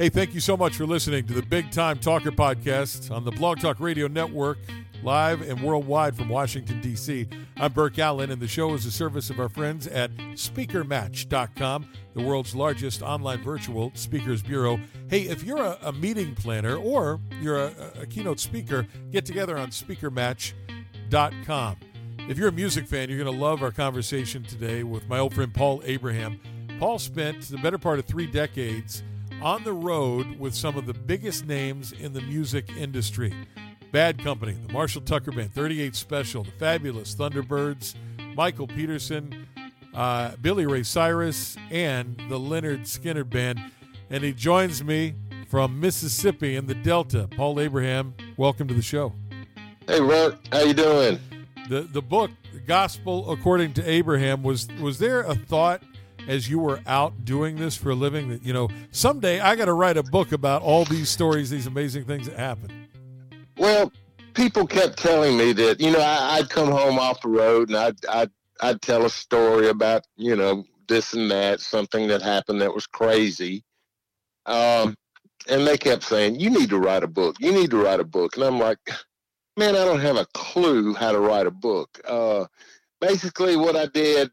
Hey, thank you so much for listening to the Big Time Talker podcast on the Blog Talk Radio Network, live and worldwide from Washington, D.C. I'm Burke Allen, and the show is a service of our friends at SpeakerMatch.com, the world's largest online virtual speakers bureau. Hey, if you're a, a meeting planner or you're a, a keynote speaker, get together on SpeakerMatch.com. If you're a music fan, you're going to love our conversation today with my old friend Paul Abraham. Paul spent the better part of three decades on the road with some of the biggest names in the music industry. Bad Company, the Marshall Tucker Band, 38 Special, the Fabulous Thunderbirds, Michael Peterson, uh, Billy Ray Cyrus, and the Lynyrd Skynyrd Band. And he joins me from Mississippi in the Delta. Paul Abraham, welcome to the show. Hey, Rock, how you doing? The the book, the Gospel According to Abraham, was was there a thought as you were out doing this for a living that you know someday I got to write a book about all these stories, these amazing things that happen? Well, people kept telling me that you know I, would come home off the road and I'd, I'd I'd tell a story about you know this and that, something that happened that was crazy. Um, and they kept saying, "You need to write a book. You need to write a book." And I'm like, "Man, I don't have a clue how to write a book." Uh, basically, what I did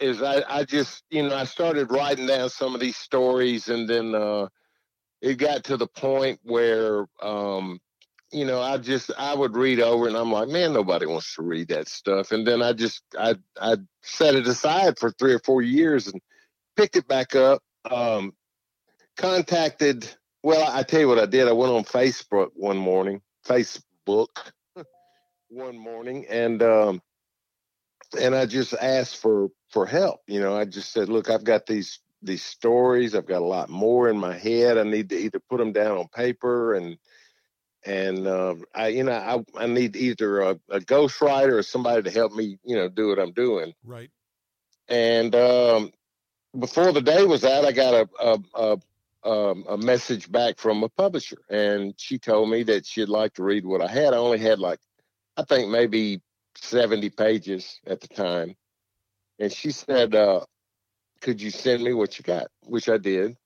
is I, I just you know I started writing down some of these stories, and then uh, it got to the point where um, you know I just I would read over, and I'm like, man, nobody wants to read that stuff, and then I just I I set it aside for three or four years and picked it back up. Um, contacted. Well, I tell you what I did. I went on Facebook one morning. Facebook one morning, and um, and I just asked for for help. You know, I just said, look, I've got these these stories. I've got a lot more in my head. I need to either put them down on paper and and uh, I, you know, I, I need either a, a ghostwriter or somebody to help me, you know, do what I'm doing. Right. And um, before the day was out, I got a, a, a, um, a message back from a publisher, and she told me that she'd like to read what I had. I only had like, I think maybe 70 pages at the time and she said, uh, "Could you send me what you got?" Which I did.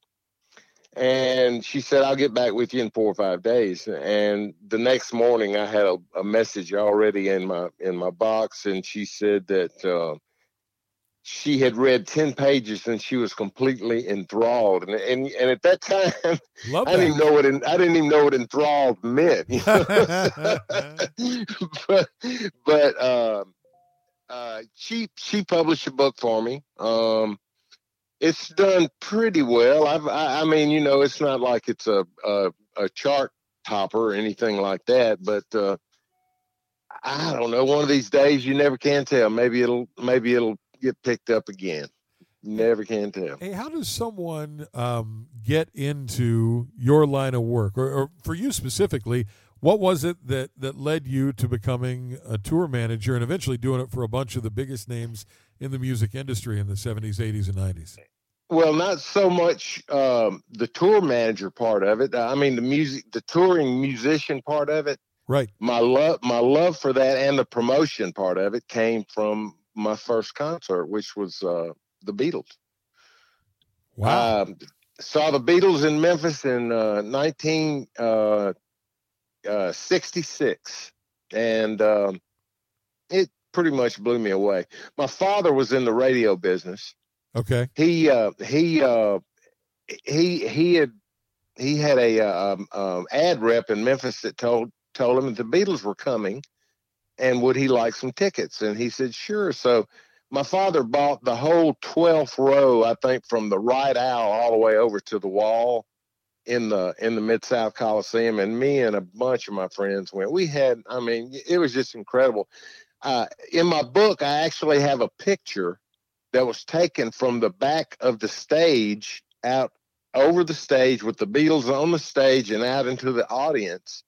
And she said, "I'll get back with you in four or five days." And the next morning, I had a, a message already in my in my box, and she said that uh, she had read 10 pages and she was completely enthralled and and, and at that time Love I didn't even know what I didn't even know what enthralled meant but but um, uh, she she published a book for me. Um, it's done pretty well. I've, I, I mean, you know, it's not like it's a a, a chart topper or anything like that, but uh, I don't know. One of these days, you never can tell. Maybe it'll maybe it'll get picked up again. never can tell. Hey, how does someone um, get into your line of work, or, or for you specifically? What was it that, that led you to becoming a tour manager and eventually doing it for a bunch of the biggest names in the music industry in the 70s, 80s, and 90s? Well, not so much um, the tour manager part of it. I mean, the music, the touring musician part of it. Right. My love, my love for that, and the promotion part of it came from my first concert, which was uh, the Beatles. Wow. Um, saw the Beatles in Memphis in uh, 19, uh, uh, 66, and um, it pretty much blew me away. My father was in the radio business. Okay. He uh, he uh, he he had he had a uh, um, um, ad rep in Memphis that told told him that the Beatles were coming, and would he like some tickets? And he said sure. So my father bought the whole 12th row, I think, from the right aisle all the way over to the wall in the in the Mid South Coliseum, and me and a bunch of my friends went. We had, I mean, it was just incredible. Uh, in my book, I actually have a picture that was taken from the back of the stage out over the stage with the Beatles on the stage and out into the audience.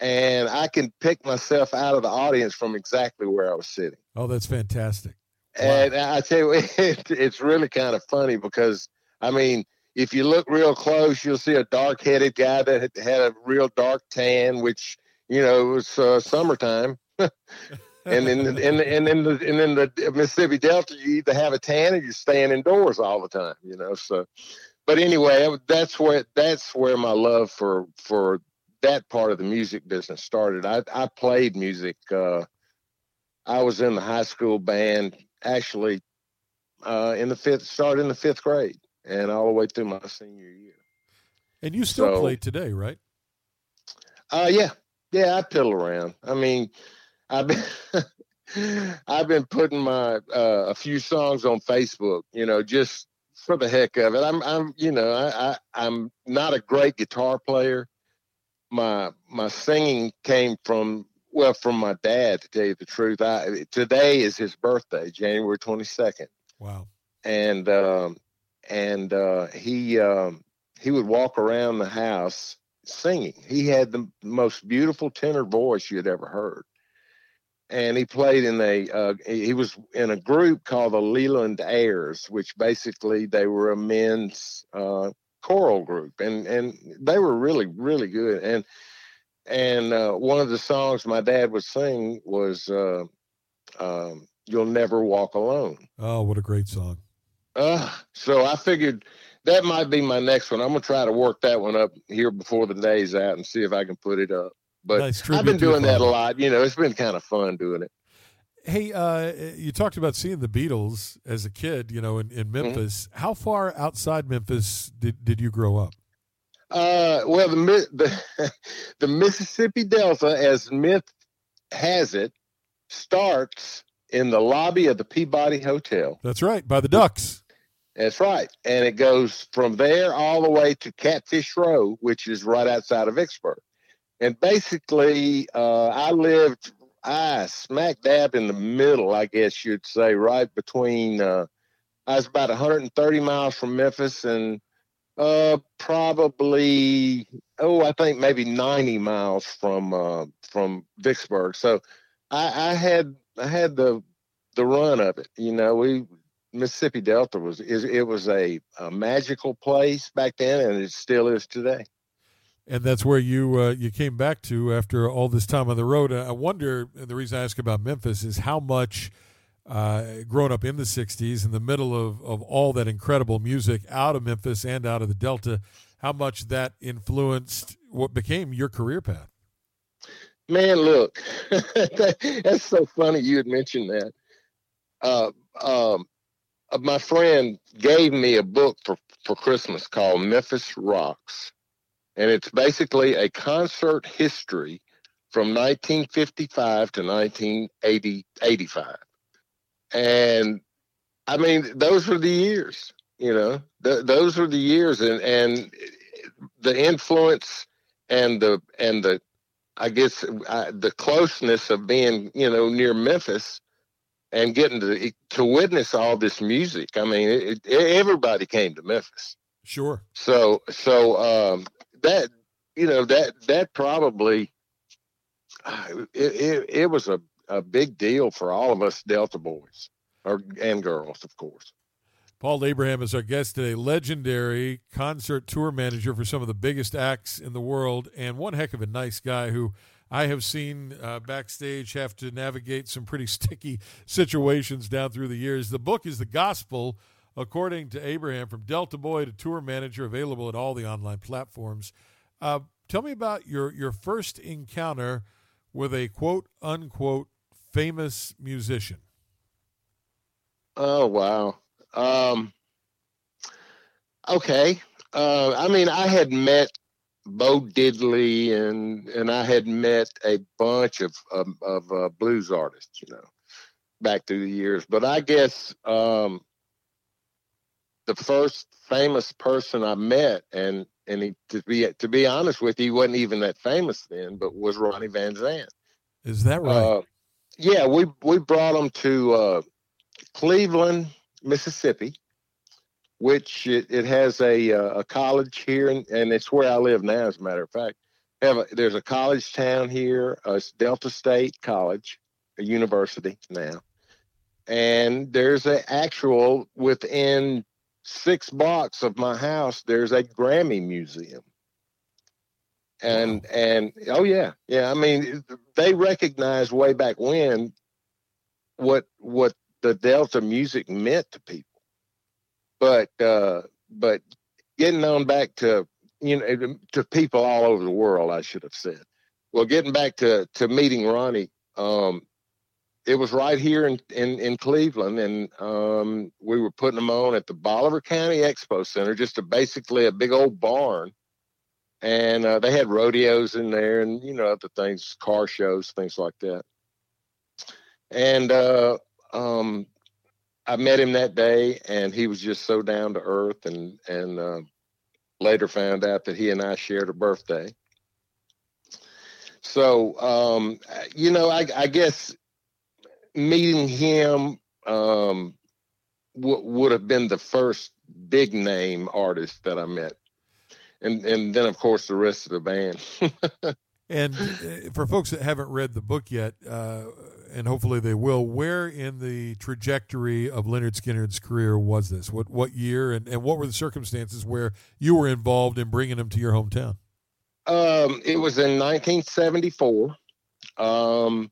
And I can pick myself out of the audience from exactly where I was sitting. Oh, that's fantastic. Wow. And I tell you, it, it's really kind of funny because, I mean, if you look real close, you'll see a dark headed guy that had a real dark tan, which, you know, it was uh, summertime. and in the, and, in the and in the Mississippi Delta, you either have a tan or you're staying indoors all the time, you know. So, but anyway, that's where that's where my love for for that part of the music business started. I I played music. Uh, I was in the high school band actually uh, in the fifth, started in the fifth grade, and all the way through my senior year. And you still so, play today, right? Uh, yeah, yeah. I piddle around. I mean, I've been I've been putting my uh, a few songs on Facebook. You know, just for the heck of it. I'm I'm you know I, I I'm not a great guitar player. My my singing came from well from my dad to tell you the truth. I today is his birthday, January twenty second. Wow. And um, and uh, he um, he would walk around the house singing. He had the most beautiful tenor voice you'd ever heard and he played in a uh, he was in a group called the Leland Airs, which basically they were a men's uh, choral group, and and they were really really good. And and uh, one of the songs my dad would sing was uh, um, "You'll Never Walk Alone." Oh, what a great song! Uh, so I figured that might be my next one. I'm gonna try to work that one up here before the day's out and see if I can put it up. But nice I've been doing that a lot. You know, it's been kind of fun doing it. Hey, uh, you talked about seeing the Beatles as a kid, you know, in, in mm-hmm. Memphis. Mm-hmm. How far outside Memphis did, did you grow up? Uh, well, the, the the Mississippi Delta, as myth has it, starts in the lobby of the Peabody Hotel. That's right, by the Ducks. That's right, and it goes from there all the way to Catfish Row, which is right outside of Vicksburg and basically, uh, I lived I smack dab in the middle, I guess you'd say, right between. Uh, I was about 130 miles from Memphis, and uh, probably oh, I think maybe 90 miles from uh, from Vicksburg. So I, I had I had the the run of it. You know, we Mississippi Delta was it was a, a magical place back then, and it still is today and that's where you uh, you came back to after all this time on the road. I wonder, the reason I ask about Memphis is how much, uh, growing up in the '60s, in the middle of of all that incredible music out of Memphis and out of the Delta, how much that influenced what became your career path. Man, look, that's so funny you had mentioned that. Uh, um, my friend gave me a book for, for Christmas called Memphis Rocks. And it's basically a concert history from 1955 to 1985. And I mean, those were the years, you know, th- those were the years, and and the influence and the and the I guess uh, the closeness of being, you know, near Memphis and getting to to witness all this music. I mean, it, it, everybody came to Memphis. Sure. So so um, that you know that that probably it, it, it was a, a big deal for all of us Delta boys or and girls, of course. Paul Abraham is our guest today, legendary concert tour manager for some of the biggest acts in the world, and one heck of a nice guy who I have seen uh, backstage have to navigate some pretty sticky situations down through the years. The book is The Gospel according to Abraham, from Delta Boy to tour manager, available at all the online platforms. Uh, tell me about your your first encounter with a quote unquote famous musician. Oh wow. Um, okay. Uh, I mean, I had met Bo Diddley and and I had met a bunch of of, of uh, blues artists, you know, back through the years. But I guess um, the first famous person I met, and and he to be to be honest with you, he wasn't even that famous then, but was Ronnie Van Zant. Is that right? Uh, yeah, we we brought him to uh, Cleveland, Mississippi, which it, it has a uh, a college here, and, and it's where I live now. As a matter of fact, have a, there's a college town here, uh, Delta State College, a university now, and there's an actual within six blocks of my house, there's a Grammy museum. And and oh yeah, yeah. I mean, they recognized way back when what what the Delta music meant to people. But uh, but getting on back to you know to people all over the world, I should have said. Well, getting back to to meeting Ronnie, um, it was right here in in, in Cleveland, and um, we were putting them on at the Bolivar County Expo Center, just a basically a big old barn, and uh, they had rodeos in there, and you know other things, car shows, things like that. And uh, um, I met him that day, and he was just so down to earth, and and uh, later found out that he and I shared a birthday. So, um, you know, I, I, guess meeting him um, w- would have been the first big name artist that I met, and and then of course the rest of the band. and uh, for folks that haven't read the book yet, uh, and hopefully they will, where in the trajectory of Lynyrd Skynyrd's career was this? What what year and, and what were the circumstances where you were involved in bringing him to your hometown? Um, it was in 1974. Um,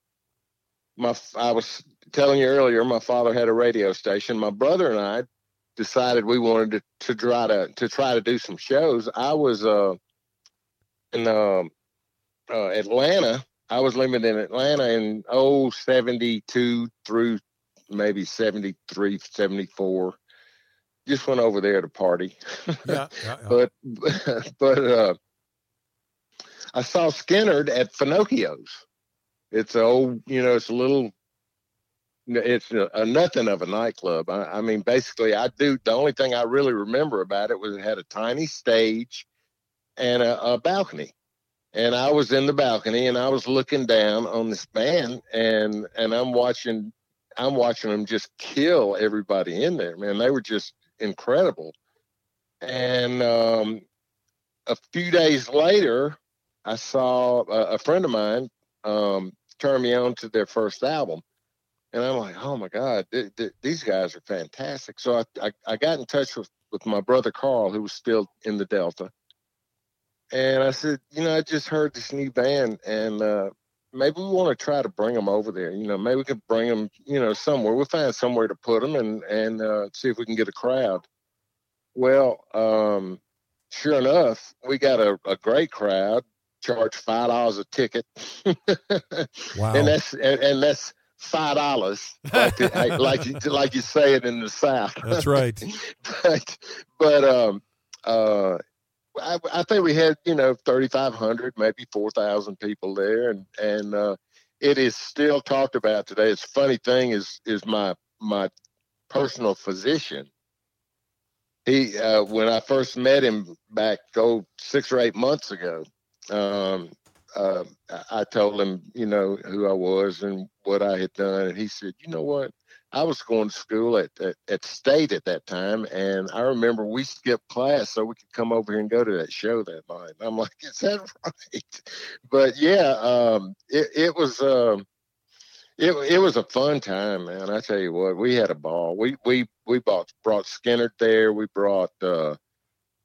my I was telling you earlier, my father had a radio station. My brother and I decided we wanted to, to try to to try to do some shows. I was uh, in uh, uh, Atlanta. I was living in Atlanta in oh 72 through maybe 73, 74. Just went over there to party. Yeah, yeah, yeah. but but uh, I saw Skynyrd at Funochio's. It's a old, you know, it's a little, it's a, a nothing of a nightclub. I, I, mean, basically, I do. The only thing I really remember about it was it had a tiny stage and a, a balcony, and I was in the balcony and I was looking down on this band, and and I'm watching, I'm watching them just kill everybody in there. Man, they were just incredible. And um, a few days later, I saw a, a friend of mine um, turn me on to their first album. And I'm like, oh my God, th- th- these guys are fantastic. So I, I, I, got in touch with, with my brother Carl, who was still in the Delta. And I said, you know, I just heard this new band and uh, maybe we want to try to bring them over there. You know, maybe we could bring them, you know, somewhere. We'll find somewhere to put them and, and uh, see if we can get a crowd. Well, um, sure enough, we got a, a great crowd charge five dollars a ticket. wow. And that's and, and that's five dollars, like, like you like you say it in the South. That's right. but but um uh. I, I think we had, you know, 3,500, maybe 4,000 people there, and and uh, it is still talked about today. It's funny thing is is my my personal physician he uh, when I first met him back oh six or eight months ago, um, uh, I told him, you know, who I was and what I had done, and he said, you know what? I was going to school at, at, at state at that time, and I remember we skipped class so we could come over here and go to that show that night. I'm like, is that right? But yeah, um, it, it was um, it it was a fun time, man. I tell you what, we had a ball. We we we bought brought Skynyrd there. We brought uh,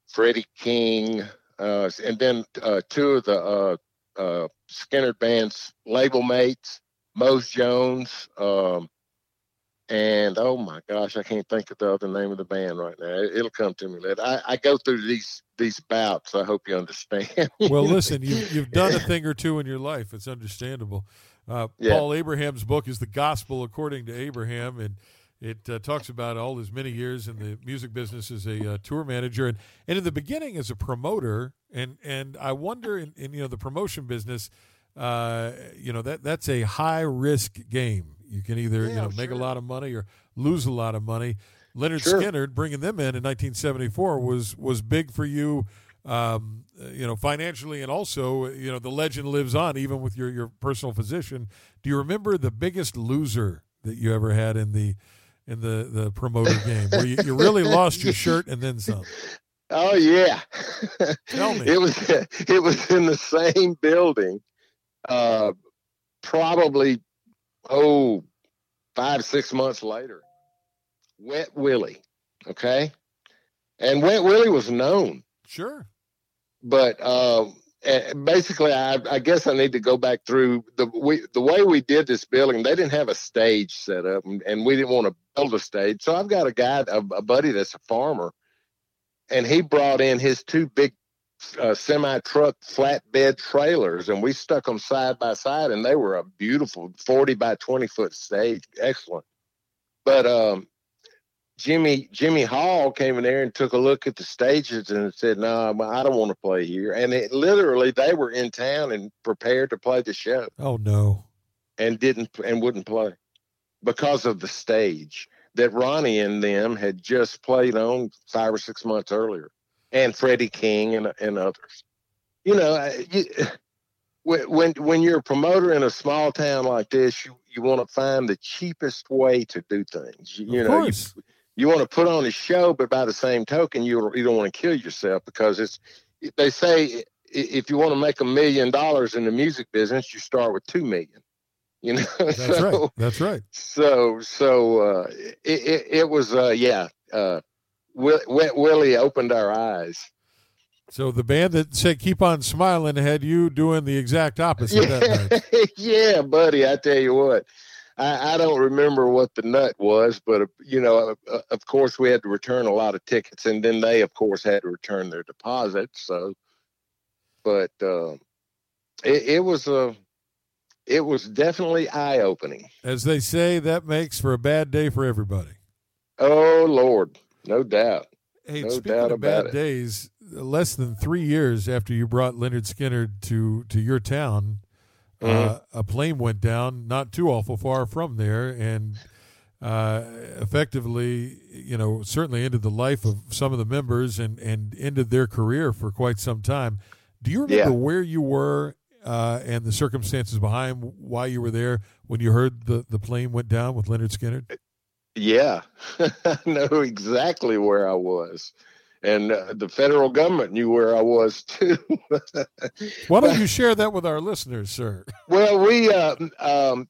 Freddie King uh, and then uh, two of the uh, uh, Skynyrd band's label mates, Mose Jones, um, and oh my gosh, I can't think of the other name of the band right now. It'll come to me later. I, I go through these these bouts. I hope you understand. well, listen, you, you've done a thing or two in your life. It's understandable. Uh, yeah. Paul Abraham's book is the Gospel according to Abraham, and it uh, talks about all his many years in the music business as a uh, tour manager, and, and in the beginning as a promoter. And and I wonder, in, in you know the promotion business, uh, you know that that's a high risk game. You can either yeah, you know make a lot of money or lose a lot of money. Lynyrd sure. Skynyrd bringing them in in 1974 was was big for you. Um, you know, financially, and also, you know, the legend lives on even with your, your personal physician. Do you remember the biggest loser that you ever had in the in the the promoter game where you, you really lost your shirt and then some. Oh yeah. Tell me. It was it was in the same building. Uh, probably oh five six months later. Wet Willie, okay, and Wet Willie was known. Sure. But uh, basically, I, I, guess I need to go back through the we, the way we did this building. They didn't have a stage set up, and, and we didn't want to build a stage. So I've got a guy, a, a buddy that's a farmer, and he brought in his two big uh, semi truck flatbed trailers, and we stuck them side by side, and they were a beautiful forty by twenty foot stage, excellent. But um, Jimmy Jimmy Hall came in there and took a look at the stages and said, "No, nah, I don't want to play here." And it literally, they were in town and prepared to play the show. Oh no! And didn't and wouldn't play because of the stage that Ronnie and them had just played on five or six months earlier, and Freddie King and and others. You know, you, when when you're a promoter in a small town like this, you you want to find the cheapest way to do things. You, you know, you, you want to put on a show, but by the same token, you you don't want to kill yourself because it's. They say if you want to make a million dollars in the music business, you start with two million. You know, that's so, right. That's right. So so uh, it, it, it was uh, yeah. Uh, Wet Willie opened our eyes. So the band that said "Keep on Smiling" had you doing the exact opposite. Yeah, yeah buddy. I tell you what, I, I, don't remember what the nut was, but uh, you know, uh, of course, we had to return a lot of tickets, and then they, of course, had to return their deposits. So, but uh, it, it was a, it was definitely eye opening. As they say, that makes for a bad day for everybody. Oh Lord, no doubt. Hey, no speaking doubt of bad it. days, less than three years after you brought Lynyrd Skynyrd to to your town, Mm-hmm. Uh, a plane went down not too awful far from there, and uh, effectively, you know, certainly ended the life of some of the members and and ended their career for quite some time. Do you remember yeah. where you were uh, and the circumstances behind why you were there when you heard the the plane went down with Lynyrd Skynyrd? Yeah, I know exactly where I was and uh, the federal government knew where I was too. Why don't you share that with our listeners, sir? Well, we uh, um,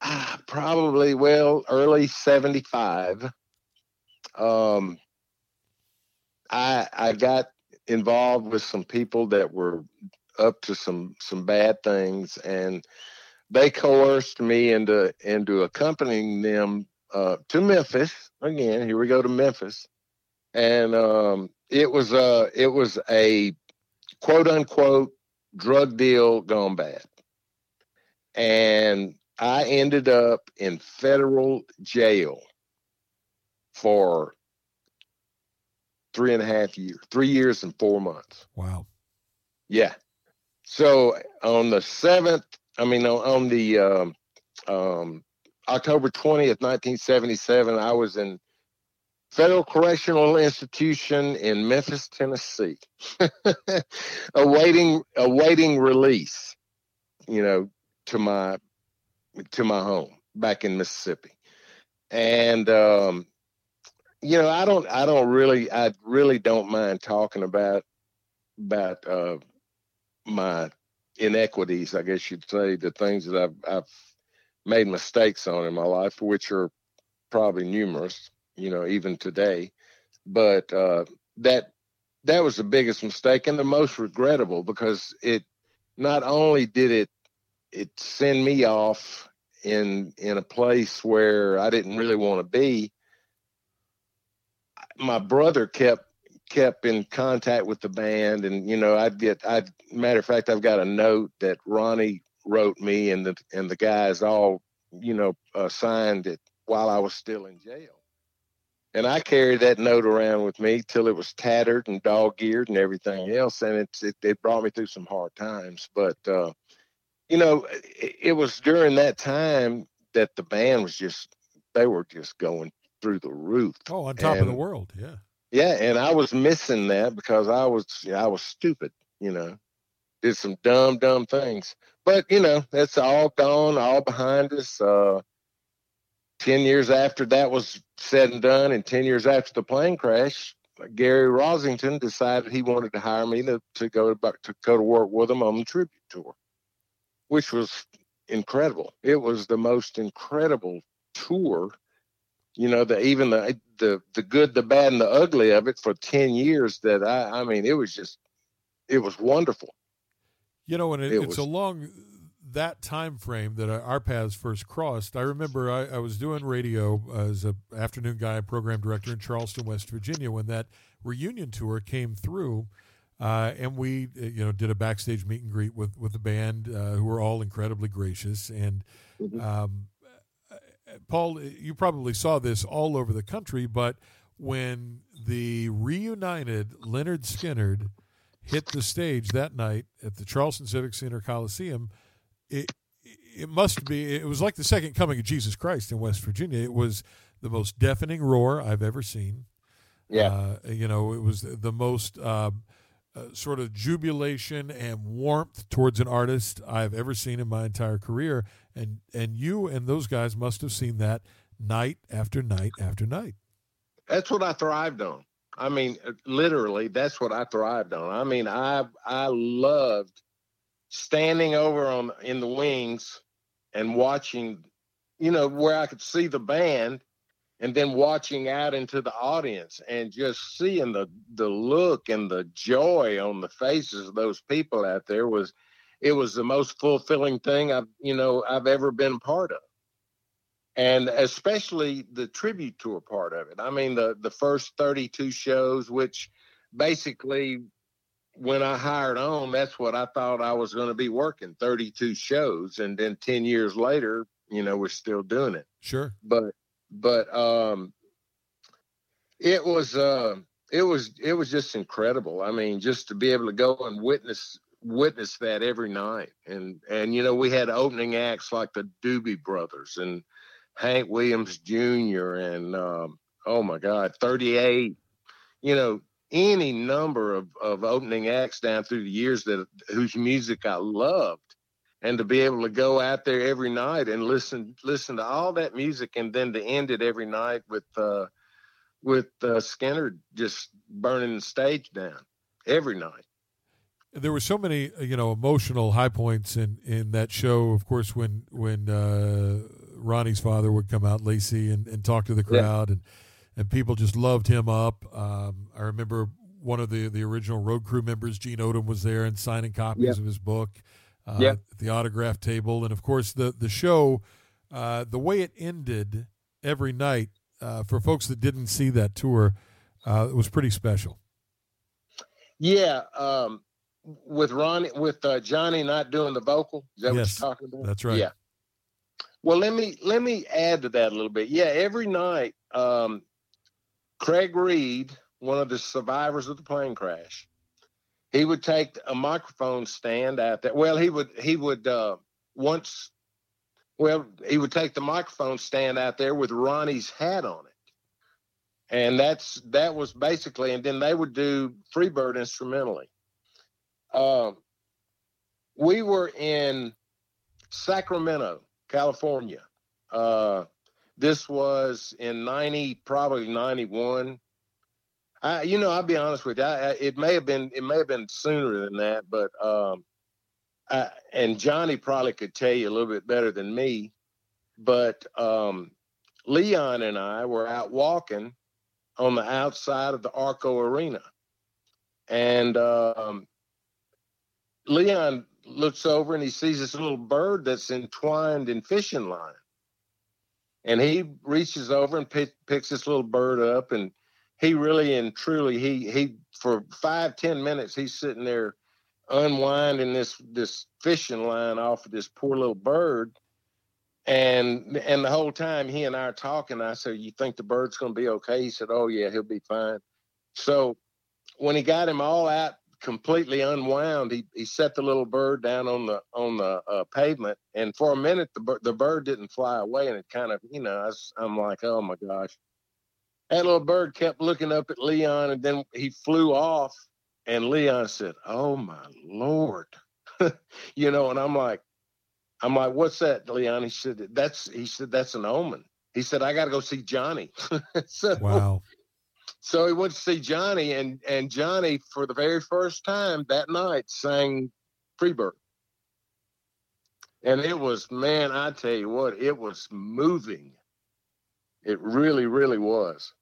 ah, probably well early '75. Um, I I got involved with some people that were up to some some bad things, and they coerced me into into accompanying them uh, to Memphis. Again, here we go to Memphis and um, it was a it was a quote unquote drug deal gone bad, and I ended up in federal jail for three and a half years, three years and four months. Wow. Yeah. So on the seventh, I mean, on, on the um, um, October 20th, 1977, I was in Federal Correctional Institution in Memphis, Tennessee, awaiting awaiting release. You know, to my to my home back in Mississippi, and um, you know, I don't I don't really I really don't mind talking about about uh, my inequities. I guess you'd say the things that I've I've made mistakes on in my life, which are probably numerous you know, even today. But uh, that that was the biggest mistake and the most regrettable because it not only did it it send me off in in a place where I didn't really want to be. My brother kept kept in contact with the band, and you know, I'd get. I matter of fact, I've got a note that Ronnie wrote me, and the and the guys all you know uh, signed it while I was still in jail. And I carried that note around with me till it was tattered and dog eared and everything else. And it's, it, it brought me through some hard times. But, uh, you know, it, it was during that time that the band was just, they were just going through the roof. Oh, on top and, of the world. Yeah. Yeah. And I was missing that because I was, I was stupid, you know, did some dumb, dumb things. But, you know, that's all gone, all behind us. Uh, 10 years after that was said and done, and 10 years after the plane crash, Gary Rossington decided he wanted to hire me to, to go back to go to work with him on the tribute tour, which was incredible. It was the most incredible tour. You know, the even the the the good, the bad, and the ugly of it for 10 years that I I mean, it was just it was wonderful. You know, and it, it's was, along that time frame that our paths first crossed, I remember I, I was doing radio as an afternoon guy, program director in Charleston, West Virginia, when that reunion tour came through. Uh, and we, uh, you know, did a backstage meet and greet with with the band, uh, who were all incredibly gracious. And mm-hmm. um, Paul, you probably saw this all over the country, but when the reunited Lynyrd Skynyrd hit the stage that night at the Charleston Civic Center Coliseum, it it must be it was like the second coming of Jesus Christ in West Virginia. It was the most deafening roar I've ever seen. Yeah, uh, you know, it was the most uh, uh, sort of jubilation and warmth towards an artist I've ever seen in my entire career. And and you and those guys must have seen that night after night after night. That's what I thrived on. I mean, uh, literally, that's what I thrived on. I mean, I I loved standing over on in the wings and watching, you know, where I could see the band, and then watching out into the audience and just seeing the the look and the joy on the faces of those people out there was, it was the most fulfilling thing I've you know I've ever been part of and especially the tribute tour part of it. I mean, the the first 32 shows, which basically when I hired on, that's what I thought I was going to be working 32 shows, and then 10 years later, you know, we're still doing it. Sure, but but um, it was uh, it was it was just incredible. I mean, just to be able to go and witness witness that every night, and and you know, we had opening acts like the Doobie Brothers and Hank Williams Jr. and um, oh my God, 38. You know, any number of, of opening acts down through the years that whose music I loved. And to be able to go out there every night and listen listen to all that music and then to end it every night with uh, with uh, Skynyrd just burning the stage down every night there were so many you know emotional high points in in that show of course when when uh, Ronnie's father would come out, Lacy, and, and talk to the crowd, yeah. and and people just loved him up. Um, I remember one of the the original road crew members, Gene Odom, was there and signing copies yeah. of his book. Uh, yeah. the autograph table, and of course the the show, uh, the way it ended every night uh, for folks that didn't see that tour, uh, it was pretty special. Yeah, um, with Ronnie, with uh, Johnny not doing the vocal. Is that yes, what you're talking about? That's right. Yeah. Well, let me let me add to that a little bit. Yeah, every night, um, Craig Reed, one of the survivors of the plane crash, he would take a microphone stand out there. Well, he would he would uh, once, well, he would take the microphone stand out there with Ronnie's hat on it, and that's that was basically. And then they would do Freebird instrumentally. Um, we were in Sacramento California. Uh, this was in 90, probably 91. I, you know, I'll be honest with you. I, it may have been, it may have been sooner than that, but, um, I, and Johnny probably could tell you a little bit better than me, but, um, Leon and I were out walking on the outside of the Arco Arena. And, um, Leon looks over and he sees this little bird that's entwined in fishing line. And he reaches over and pick, picks this little bird up, and he really and truly he he for five ten minutes he's sitting there unwinding this this fishing line off of this poor little bird. And and the whole time he and I are talking, I said, "You think the bird's going to be okay?" He said, "Oh yeah, he'll be fine." So when he got him all out completely unwound, he, he set the little bird down on the on the uh, pavement, and for a minute the the bird didn't fly away, and it kind of you know I, I'm like oh my gosh, that little bird kept looking up at Leon, and then he flew off, and Leon said, "Oh my lord," you know, and I'm like, I'm like, what's that, Leon? He said that's he said that's an omen. He said I got to go see Johnny. so, wow. So he went to see Johnny, and and Johnny, for the very first time that night, sang Freebird. And it was, man, I tell you what, it was moving. It really, really was.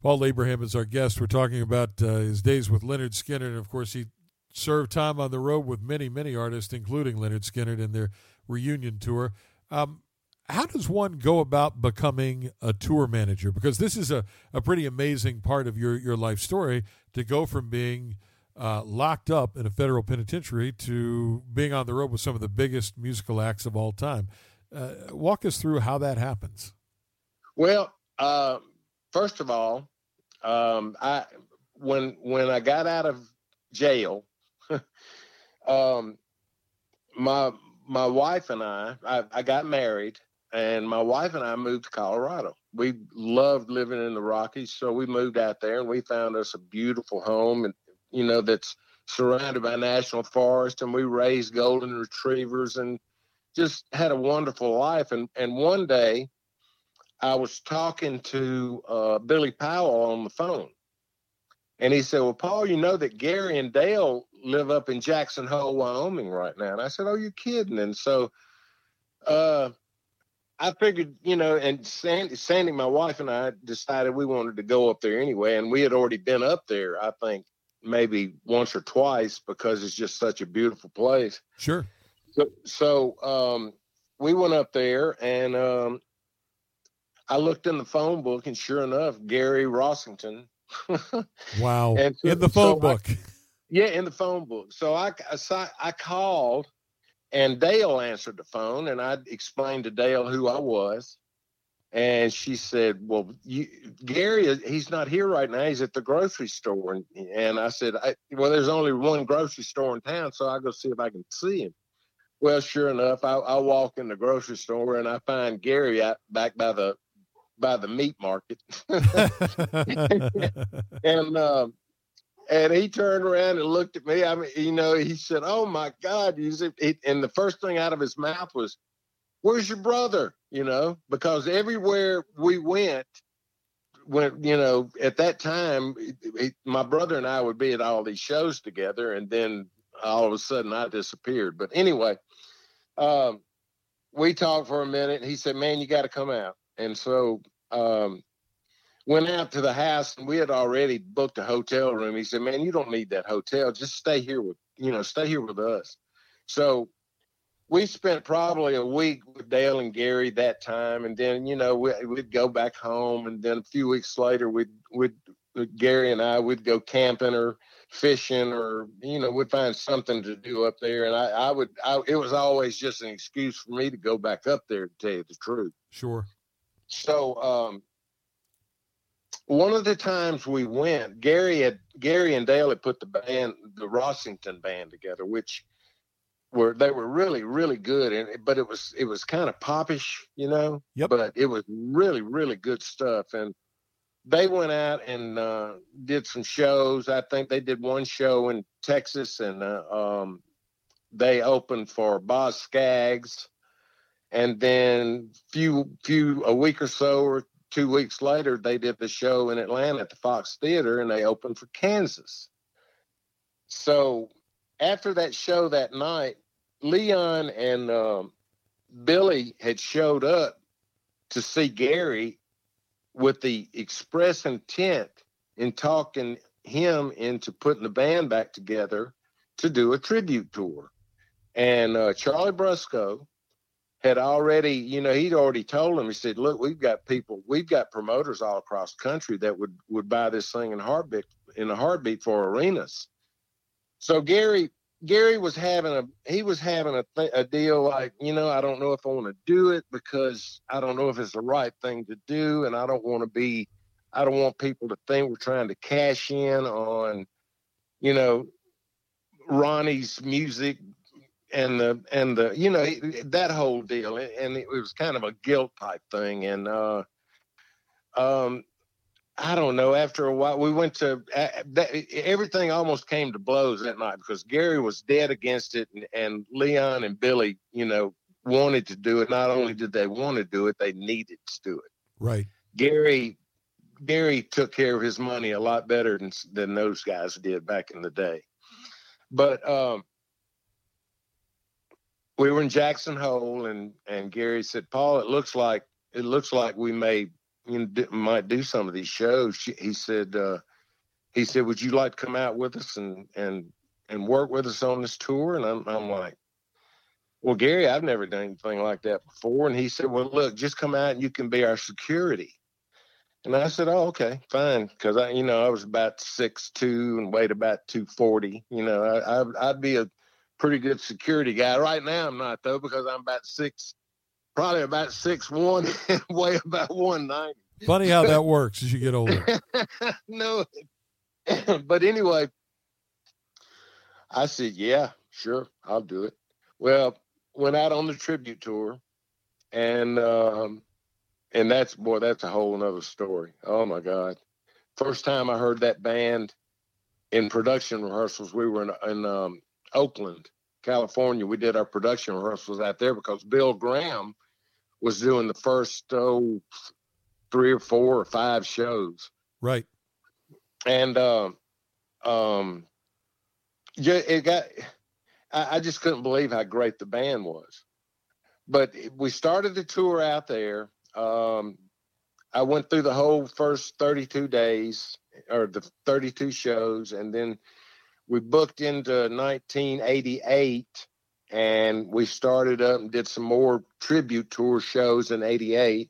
Paul Abraham is our guest. We're talking about uh, his days with Lynyrd Skynyrd, and of course, he served time on the road with many, many artists, including Lynyrd Skynyrd, in their reunion tour. Um, how does one go about becoming a tour manager? Because this is a, a pretty amazing part of your, your life story to go from being uh, locked up in a federal penitentiary to being on the road with some of the biggest musical acts of all time. Uh, walk us through how that happens. Well, uh, first of all, um, I when when I got out of jail, um, my my wife and I, I, I got married, and my wife and I moved to Colorado. We loved living in the Rockies, so we moved out there, and we found us a beautiful home, and you know that's surrounded by national forest, and we raised golden retrievers, and just had a wonderful life. And and one day, I was talking to uh, Billy Powell on the phone, and he said, "Well, Paul, you know that Gary and Dale live up in Jackson Hole, Wyoming, right now." And I said, "Oh, you're kidding?" And so, uh, I figured, you know, and Sandy, Sandy, my wife and I decided we wanted to go up there anyway, and we had already been up there. I think maybe once or twice because it's just such a beautiful place. Sure. So, so um, we went up there, and um, I looked in the phone book, and sure enough, Gary Rossington. wow! So, in the phone so book. I, yeah, in the phone book. So I, I, I called, and Dale answered the phone, and I explained to Dale who I was, and she said, "Well, you, Gary, he's not here right now. He's at the grocery store." And, and I said, I, "Well, there's only one grocery store in town, so I'll go see if I can see him." Well, sure enough, I, I walk in the grocery store and I find Gary out back by the by the meat market, and um, and he turned around and looked at me. I mean, you know, he said, "Oh my God!" And the first thing out of his mouth was, "Where's your brother?" You know, because everywhere we went, when you know, at that time, it, my brother and I would be at all these shows together, and then all of a sudden I disappeared. But anyway, um, we talked for a minute. and he said, "Man, you got to come out." And so um, went out to the house, and we had already booked a hotel room. He said, "Man, you don't need that hotel. Just stay here with you know, stay here with us." So we spent probably a week with Dale and Gary that time, and then you know we, would go back home, and then a few weeks later we'd would Gary and I would go camping or fishing or you know we'd find something to do up there and i, I would I, it was always just an excuse for me to go back up there to tell you the truth sure so um, one of the times we went gary had gary and dale had put the band the rossington band together which were they were really really good and but it was it was kind of popish you know yep. but it was really really good stuff and they went out and uh, did some shows. I think they did one show in Texas, and uh, um, they opened for Boz Scaggs. And then few few a week or so or two weeks later, they did the show in Atlanta at the Fox Theater, and they opened for Kansas. So after that show that night, Leon and um, Billy had showed up to see Gary with the express intent in talking him into putting the band back together to do a tribute tour. And uh, Charlie Brusco had already, you know, he'd already told him, he said, look, we've got people, we've got promoters all across the country that would, would buy this thing in heartbeat, in a heartbeat for arenas. So Gary Gary was having a he was having a, th- a deal like you know I don't know if I want to do it because I don't know if it's the right thing to do and I don't want to be I don't want people to think we're trying to cash in on you know Ronnie's music and the and the you know that whole deal and it was kind of a guilt type thing and uh um I don't know. After a while, we went to uh, that, everything almost came to blows that night because Gary was dead against it, and, and Leon and Billy, you know, wanted to do it. Not only did they want to do it, they needed to do it. Right. Gary, Gary took care of his money a lot better than than those guys did back in the day. But um, we were in Jackson Hole, and and Gary said, "Paul, it looks like it looks like we may you know, might do some of these shows. He said, uh, he said, would you like to come out with us and, and and work with us on this tour. And I'm, I'm like, well, Gary, I've never done anything like that before. And he said, well, look, just come out and you can be our security. And I said, oh, okay, fine. Cause I, you know, I was about six, two and weighed about 240, you know, I, I, I'd be a pretty good security guy right now. I'm not though, because I'm about six, probably about six, one and weigh about 190. Funny how that works as you get older. no, but anyway, I said, yeah, sure, I'll do it. Well, went out on the tribute tour and, um, and that's boy, that's a whole nother story. Oh my God. First time I heard that band in production rehearsals, we were in, in um, Oakland, California. We did our production rehearsals out there because Bill Graham was doing the first oh, three or four or five shows. Right. And um, um, yeah, it got. I, I just couldn't believe how great the band was. But we started the tour out there. Um, I went through the whole first 32 days or the 32 shows, and then we booked into 1988 and we started up and did some more tribute tour shows in 88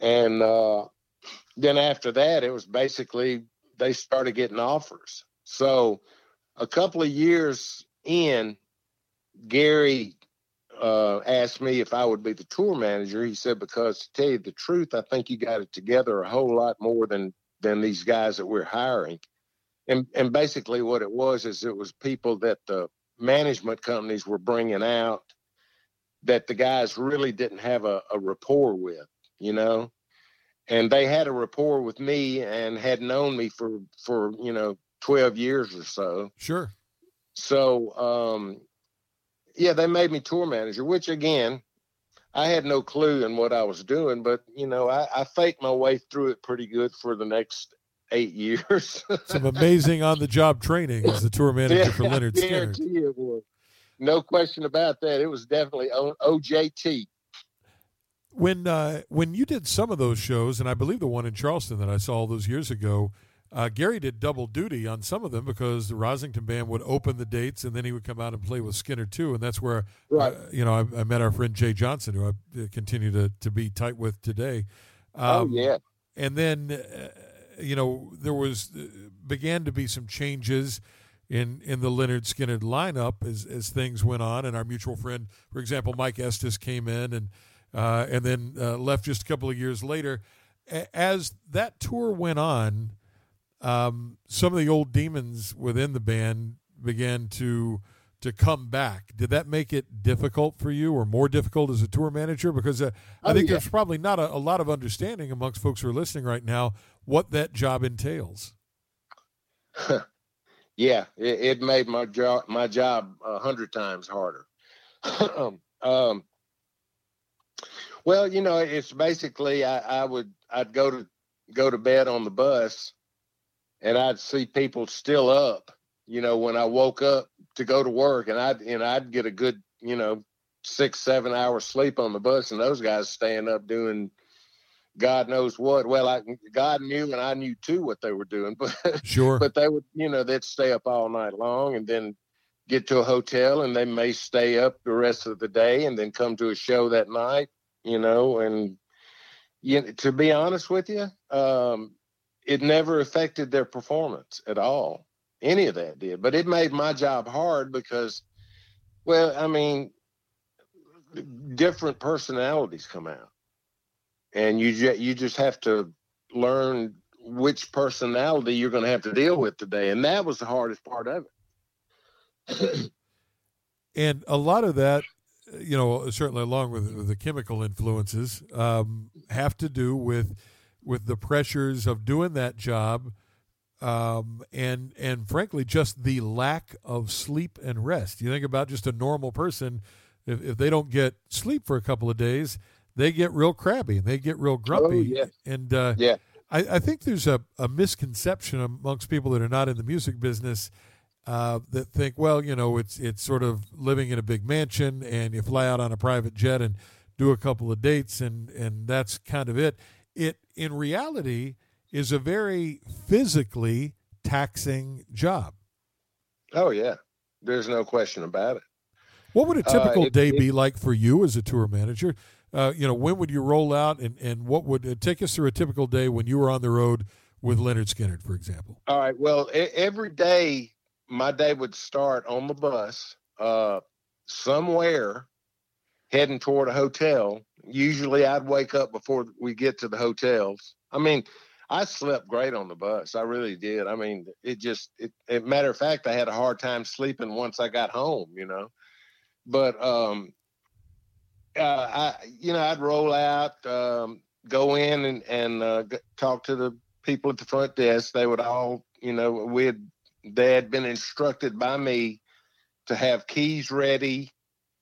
and uh, then after that it was basically they started getting offers. So a couple of years in gary uh, asked me if i would be the tour manager. He said because to tell you the truth i think you got it together a whole lot more than than these guys that we're hiring and and basically what it was is it was people that the management companies were bringing out that the guys really didn't have a, a rapport with you know and they had a rapport with me and had known me for for you know 12 years or so Sure. so um yeah they made me tour manager which again i had no clue in what i was doing but you know i, I faked my way through it pretty good for the next eight years Some amazing on the job training as the tour manager for Lynyrd I Skynyrd. guarantee you it was. No question about that. It was definitely O- OJT. When uh, when you did some of those shows, and I believe the one in Charleston that I saw all those years ago, uh, Gary did double duty on some of them because the Rossington band would open the dates and then he would come out and play with Skynyrd too, and that's where Right. uh, you know I, I met our friend Jay Johnson, who I uh, continue to to be tight with today. oh Um, yeah. and then uh, you know there was uh, began to be some changes in in the Lynyrd Skynyrd lineup as as things went on, and our mutual friend, for example, Mike Estes came in and uh, and then uh, left just a couple of years later. A- As that tour went on, um, some of the old demons within the band began to to come back. Did that make it difficult for you, or more difficult as a tour manager? Because uh, I Oh, think yeah. there's probably not a, a lot of understanding amongst folks who are listening right now what that job entails. yeah, it, it made my job my job a hundred times harder. um, well, you know, it's basically I, I would I'd go to go to bed on the bus, and I'd see people still up. You know, when I woke up to go to work, and I'd and I'd get a good you know six seven hours sleep on the bus, and those guys staying up doing God knows what. Well, I God knew, and I knew too what they were doing, but Sure. but they would, you know, they'd stay up all night long and then get to a hotel and they may stay up the rest of the day and then come to a show that night, you know, and you to be honest with you, um, it never affected their performance at all. Any of that did, but it made my job hard because, well, I mean, different personalities come out, and you you just have to learn which personality you're going to have to deal with today, and that was the hardest part of it. and a lot of that you know certainly along with, with the chemical influences um, have to do with with the pressures of doing that job um, and and frankly just the lack of sleep and rest you think about just a normal person if, if they don't get sleep for a couple of days they get real crabby and they get real grumpy Oh, yeah. and uh, Yeah. I, I think there's a, a misconception amongst people that are not in the music business uh, that think, well, you know, it's it's sort of living in a big mansion and you fly out on a private jet and do a couple of dates and and that's kind of it. It in reality is a very physically taxing job. Oh yeah, there's no question about it. What would a typical Uh, it- day it- be like for you as a tour manager? Uh, you know, when would you roll out, and, and what would uh, take us through a typical day when you were on the road with Lynyrd Skynyrd, for example? All right. Well, every day my day would start on the bus, uh, somewhere heading toward a hotel. Usually I'd wake up before we get to the hotels. I mean, I slept great on the bus. I really did. I mean, it just, it, it matter of fact, I had a hard time sleeping once I got home, you know, but, um, uh, I, you know, I'd roll out, um, go in and, and, uh, g- talk to the people at the front desk. They would all, you know, we had, they had been instructed by me to have keys ready.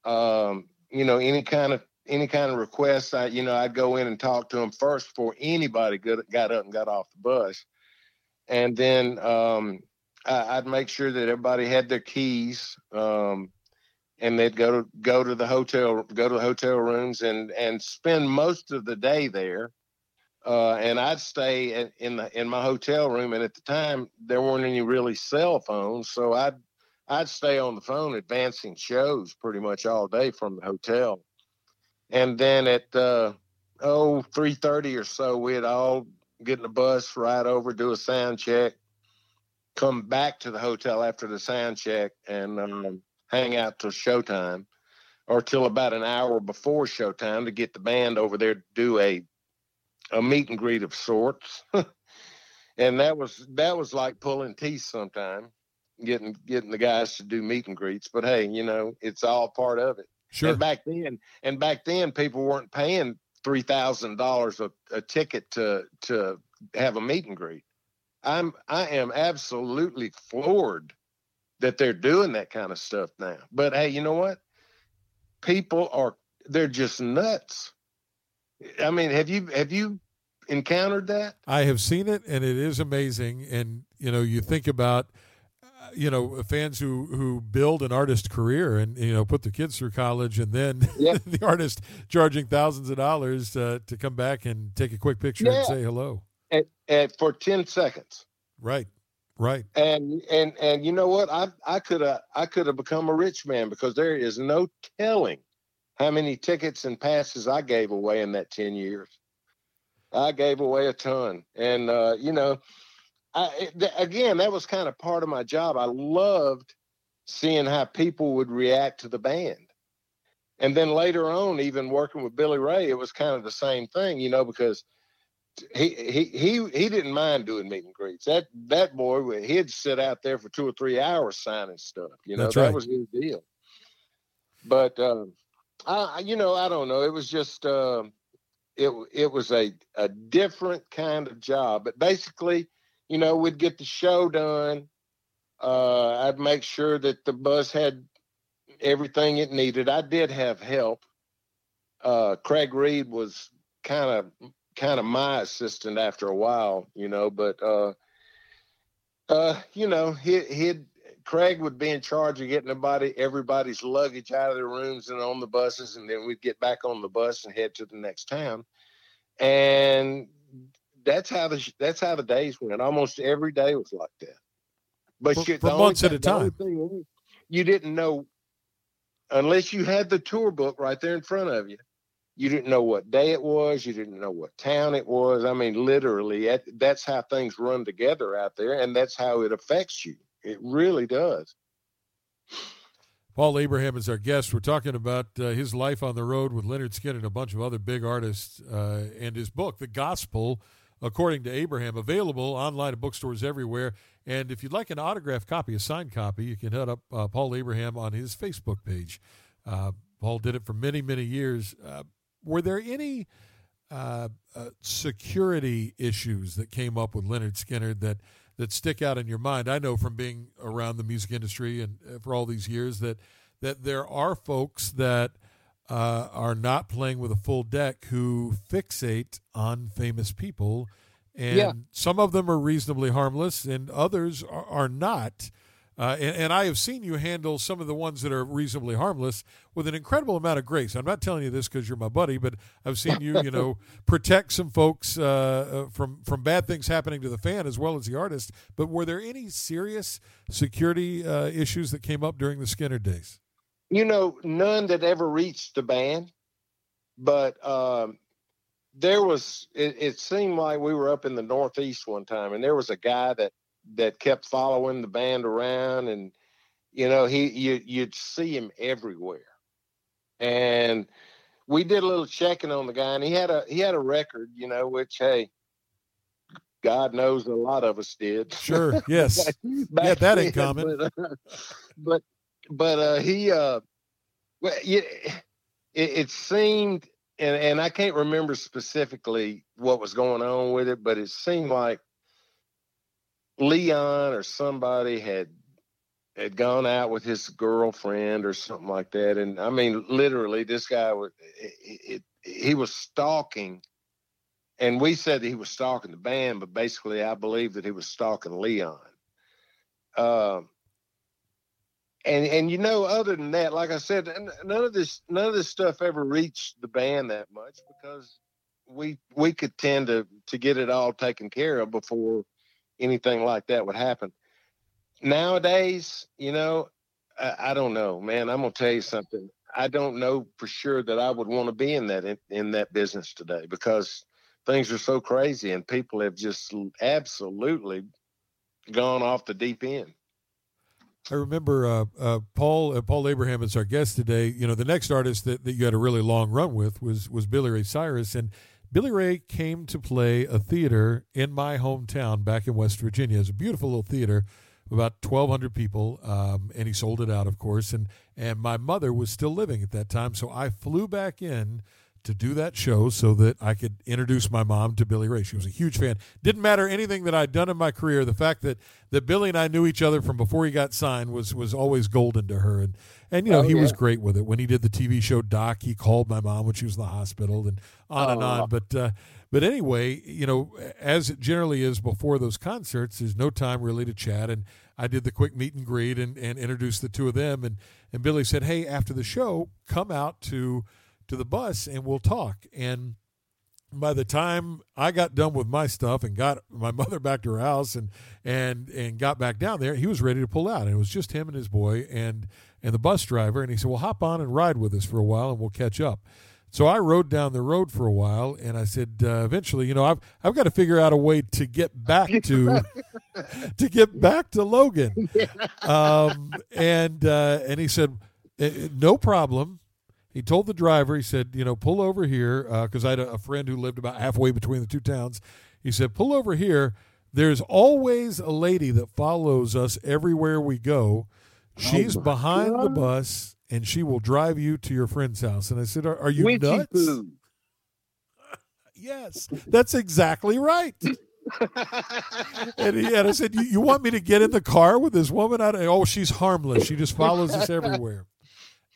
Um, you know, any kind of any kind of requests, I you know, I'd go in and talk to them first before anybody got, got up and got off the bus, and then um, I, I'd make sure that everybody had their keys, um, and they'd go to go to the hotel, go to the hotel rooms, and and spend most of the day there. Uh, and I'd stay in, in the in my hotel room, and at the time there weren't any really cell phones, so I'd I'd stay on the phone advancing shows pretty much all day from the hotel. And then at uh oh three thirty or so we'd all get in the bus, ride over, do a sound check, come back to the hotel after the sound check and um, hang out till showtime or till about an hour before showtime to get the band over there to do a a meet and greet of sorts. and that was that was like pulling teeth sometime getting getting the guys to do meet and greets. But hey, you know, it's all part of it. Sure. And back then, and back then, people weren't paying three thousand dollars a a ticket to to have a meet and greet. I'm I am absolutely floored that they're doing that kind of stuff now. But hey, you know what? People are they're just nuts. I mean, have you have you encountered that? I have seen it, and it is amazing. And you know, you think about, uh, you know, fans who who build an artist career and you know put their kids through college, and then Yeah. the artist charging thousands of dollars uh, to come back and take a quick picture Yeah. and say hello. At, at for ten seconds. Right, right. and and and you know what? I i could have i could have become a rich man because there is no telling how many tickets and passes i gave away in that 10 years. I gave away a ton. And uh you know i th- again that was kind of part of my job. I loved seeing how people would react to the band. And then later on even working with billy ray it was kind of the same thing you know because he he he he didn't mind doing meet and greets. That that boy he'd sit out there for two or three hours signing stuff. You know That's that right. was his deal. But um, I I- you know I don't know. It was just um it it was a a different kind of job. But basically, you know, we'd get the show done. Uh, I'd make sure that the bus had everything it needed. I did have help. Uh, Craig Reed was kind of kind of my assistant after a while, you know, but uh uh, you know, he he'd Craig would be in charge of getting everybody everybody's luggage out of their rooms and on the buses, and then we'd get back on the bus and head to the next town. And that's how the that's how the days went. Almost every day was like that. But For- you, for months at a time. was, you didn't know unless you had the tour book right there in front of you. You didn't know what day it was. You didn't know what town it was. I mean, literally, that's how things run together out there, and that's how it affects you. It really does. Paul Abraham is our guest. We're talking about uh, his life on the road with Lynyrd Skynyrd and a bunch of other big artists, uh, and his book, The Gospel According to Abraham, available online at bookstores everywhere. And if you'd like an autographed copy, a signed copy, you can hit up uh, Paul Abraham on his Facebook page. Uh, Paul did it for many, many years. Were there any uh, uh, security issues that came up with Lynyrd Skynyrd that that stick out in your mind? I know from being around the music industry and uh, for all these years that that there are folks that uh, are not playing with a full deck who fixate on famous people, and Yeah. some of them are reasonably harmless, and others are, are not. Uh, and, and, I have seen you handle some of the ones that are reasonably harmless with an incredible amount of grace. I'm not telling you this because you're my buddy, but I've seen you, you know, protect some folks uh, uh, from from bad things happening to the fan as well as the artist. But were there any serious security uh, issues that came up during the Skynyrd days? You know, none that ever reached the band, but um, there was. It, it seemed like we were up in the Northeast one time, and there was a guy that that kept following the band around and you know he you you'd see him everywhere. And we did a little checking on the guy and he had a he had a record you know which hey god knows a lot of us did. Sure yes. Yeah that ain't common. but uh, but, but uh he uh well yeah, it, it seemed and and i can't remember specifically what was going on with it but it seemed like Leon or somebody had had gone out with his girlfriend or something like that, and I mean, literally, this guy was it, it, he was stalking, and we said that he was stalking the band, but basically, I believe that he was stalking Leon. Um, and and you know, other than that, like I said, none of this none of this stuff ever reached the band that much because we we could tend to to get it all taken care of before anything like that would happen. Nowadays, you know, I, I don't know, man. I'm gonna tell you something. I don't know for sure that I would want to be in that in, in that business today because things are so crazy and people have just absolutely gone off the deep end. I remember uh, uh, Paul uh, Paul Abraham is our guest today. You know, the next artist that, that you had a really long run with was was Billy Ray Cyrus, and Billy Ray came to play a theater in my hometown back in West Virginia. It's a beautiful little theater, about 1,200 people, um, and he sold it out, of course. And, and my mother was still living at that time, so I flew back in to do that show so that I could introduce my mom to Billy Ray. She was a huge fan. Didn't matter anything that I'd done in my career. The fact that, that Billy and I knew each other from before he got signed was was always golden to her. And and you know, oh, he yeah. was great with it. When he did the TV show Doc, he called my mom when she was in the hospital and on oh. and on. But uh, but anyway, you know, as it generally is before those concerts, there's no time really to chat. And I did the quick meet and greet and, and introduced the two of them. And, and Billy said, Hey, after the show, come out to to the bus and we'll talk. And by the time I got done with my stuff and got my mother back to her house and and and got back down there, he was ready to pull out. And it was just him and his boy and and the bus driver. And he said, "Well, hop on and ride with us for a while, and we'll catch up." So I rode down the road for a while, and I said, uh, eventually, you know, I've I've got to figure out a way to get back to to get back to Logan. Um, and uh, and he said, eh, eh, no problem. He told the driver, he said, you know, pull over here because uh, I had a, a friend who lived about halfway between the two towns. He said, pull over here. There's always a lady that follows us everywhere we go. She's oh behind God. the bus and she will drive you to your friend's house. And I said, Are, are you Witchy nuts? yes, that's exactly right. and, he, and I said, you, you, want me to get in the car with this woman? I oh, she's harmless. She just follows us everywhere.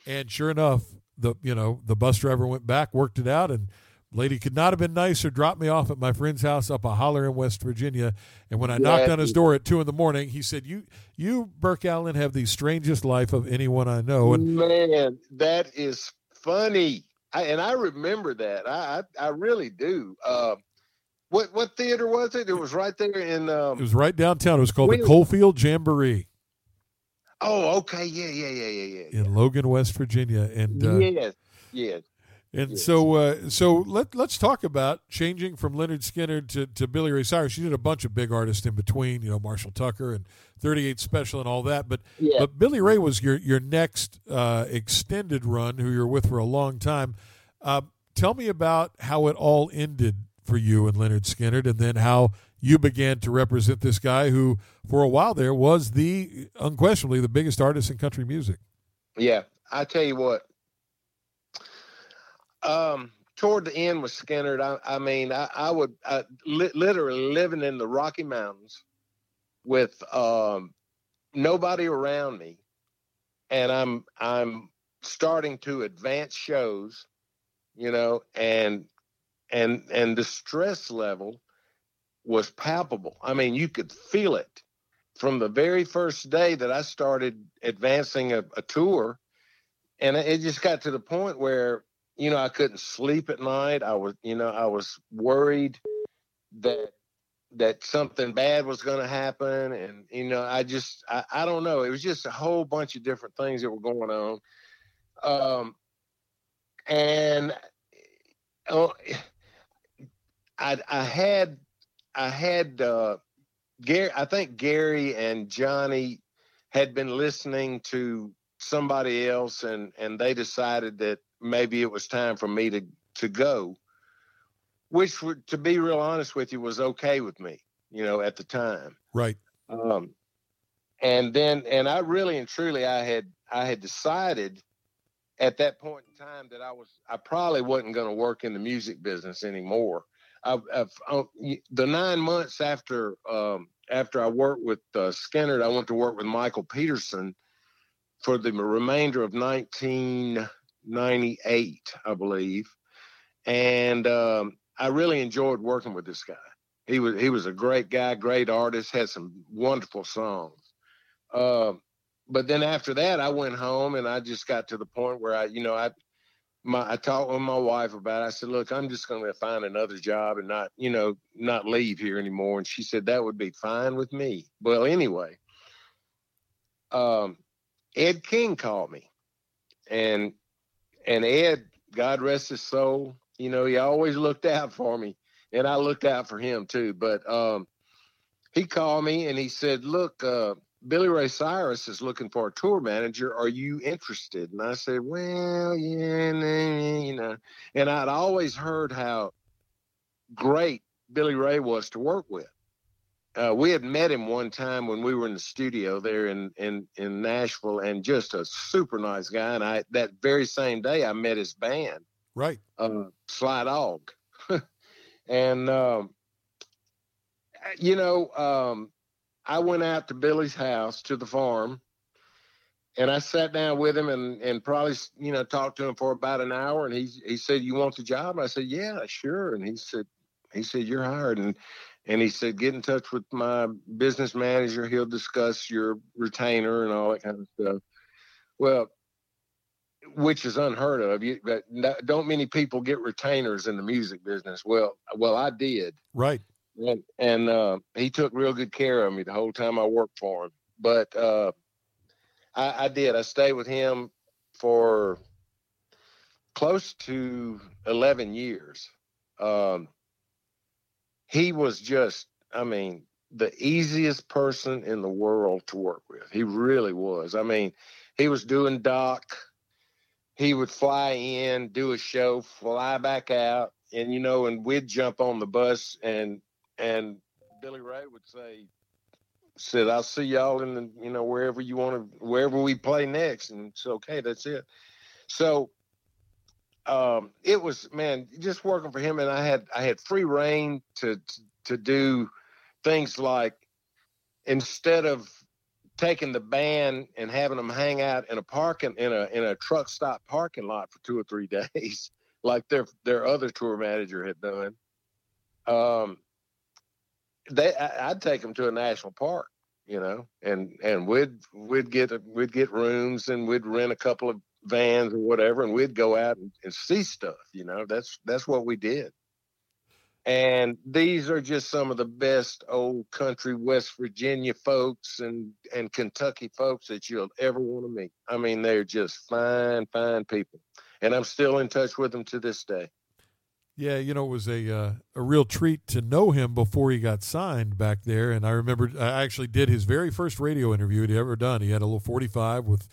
And sure enough, the you know the bus driver went back, worked it out, and Lady could not have been nicer. Dropped me off at my friend's house up a holler in West Virginia. And when I yeah, knocked on his door at two in the morning, he said, "You, you, Burke Allen, have the strangest life of anyone I know." And man, that is funny. I, and I remember that. I, I, I really do. Uh, what what theater was it? It was right there in. Um, it was right downtown. It was called the Coalfield Jamboree. Oh, okay, yeah, yeah, yeah, yeah, yeah. In Logan, West Virginia, and uh, yes, yes. And yes. so, uh, so let let's talk about changing from Lynyrd Skynyrd to, to Billy Ray Cyrus. You did a bunch of big artists in between, you know, Marshall Tucker and 38 Special and all that. But yeah. but Billy Ray was your your next uh, extended run, who you're with for a long time. Uh, tell me about how it all ended for you and Lynyrd Skynyrd, and then how you began to represent this guy who, for a while there, was the unquestionably the biggest artist in country music. Yeah, I tell you what, um, toward the end with Skynyrd, I, I mean, I, I would I, li- literally living in the Rocky Mountains with um, nobody around me, and I'm I'm starting to advance shows, you know, and and and the stress level was palpable. I mean, you could feel it, from the very first day that I started advancing a, a tour, and it just got to the point where you know I couldn't sleep at night. I was you know I was worried that that something bad was going to happen and you know i just I, I don't know it was just a whole bunch of different things that were going on um and oh i i had i had uh gary i think gary and johnny had been listening to somebody else and and they decided that maybe it was time for me to to go which to be real honest with you was okay with me you know at the time. Right. Um and then and i really and truly i had i had decided at that point in time that i was i probably wasn't going to work in the music business anymore I've, uh, the nine months after um after i worked with uh, Skynyrd i went to work with michael peterson for the remainder of 1998 i believe and um I really enjoyed working with this guy. He was he was a great guy, great artist, had some wonderful songs. Uh, but then after that, I went home and I just got to the point where I, you know, I my I talked with my wife about. It. I said, "Look, I'm just going to find another job and not, you know, not leave here anymore." And she said that would be fine with me. Well, anyway, um, Ed King called me, and and Ed, God rest his soul, you know, he always looked out for me, and I looked out for him too. But um, he called me and he said, "Look, uh, Billy Ray Cyrus is looking for a tour manager. Are you interested?" And I said, "Well, yeah, you know." And I'd always heard how great Billy Ray was to work with. Uh, we had met him one time when we were in the studio there in, in, in Nashville, and just a super nice guy. And I that very same day I met his band, Right. Uh, Sly Dog. and, um, you know, um, I went out to Billy's house to the farm and I sat down with him and, and probably, you know, talked to him for about an hour. And he, he said, you want the job? I said, yeah, sure. And he said, he said, you're hired. And, and he said, get in touch with my business manager. He'll discuss your retainer and all that kind of stuff. Well, which is unheard of. You, don't many people get retainers in the music business. Well, well, I did. Right. And and uh, he took real good care of me the whole time I worked for him. But uh, I, I did. I stayed with him for close to eleven years. Um, he was just, I mean, the easiest person in the world to work with. He really was. I mean, he was doing doc he would fly in, do a show, fly back out, and you know, and we'd jump on the bus, and and Billy Ray would say, "said I'll see y'all in the you know wherever you want to, wherever we play next," and it's okay, that's it. So um, it was man, just working for him, and I had I had free rein to to, to do things like instead of taking the band and having them hang out in a parking in a in a truck stop parking lot for two or three days, like their their other tour manager had done. Um, they I, would take them to a national park, you know, and and we'd we'd get we'd get rooms and we'd rent a couple of vans or whatever, and we'd go out and, and see stuff. You know, that's that's what we did. And these are just some of the best old country West Virginia folks and, and Kentucky folks that you'll ever want to meet. I mean, they're just fine, fine people. And I'm still in touch with them to this day. Yeah, you know, it was a uh, a real treat to know him before he got signed back there. And I remember I actually did his very first radio interview he'd ever done. He had a little 45 with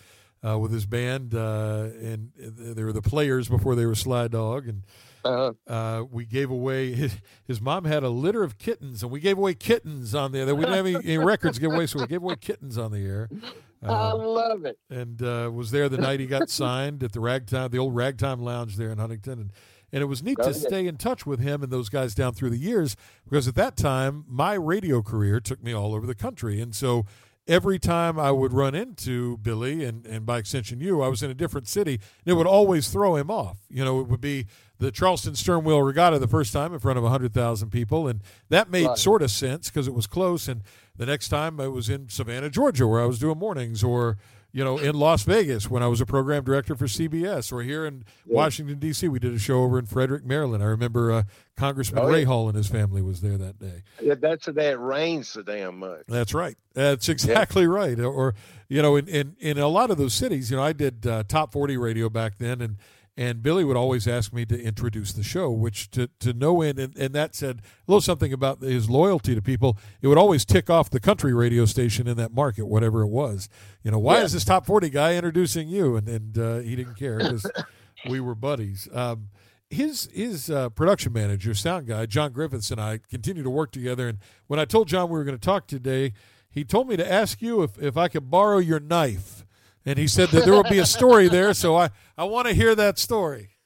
uh, with his band, uh, and they were the players before they were Sly Dog, and uh-huh. Uh, we gave away his, his, mom had a litter of kittens, and we gave away kittens on the air. We didn't have any, any records to give away, so we gave away kittens on the air. Uh, I love it. And uh, was there the night he got signed at the Ragtime, the old Ragtime Lounge there in Huntington, and and it was neat to stay in touch with him and those guys down through the years because at that time my radio career took me all over the country, and so every time I would run into Billy and, and by extension you, I was in a different city. And it would always throw him off. You know, it would be the Charleston Sternwheel Regatta the first time in front of 100,000 people. And that made right. sort of sense because it was close. And the next time I was in Savannah, Georgia, where I was doing mornings, or you know, in Las Vegas when I was a program director for CBS, or here in yeah. Washington D.C. We did a show over in Frederick, Maryland. I remember uh, Congressman oh, Rahall and his family was there that day. Yeah, that's the day it rains so damn much. That's right. That's exactly yeah. right. Or you know, in, in in a lot of those cities, you know, I did uh, top forty radio back then, and and Billy would always ask me to introduce the show, which to, to no end, and, and that said a little something about his loyalty to people. It would always tick off the country radio station in that market, whatever it was. You know, why yeah. is this top 40 guy introducing you? And, and uh, he didn't care because we were buddies. Um, his his uh, production manager, sound guy, John Griffiths, and I continue to work together. And when I told John we were going to talk today, he told me to ask you if, if I could borrow your knife and he said that there will be a story there. So I, I want to hear that story.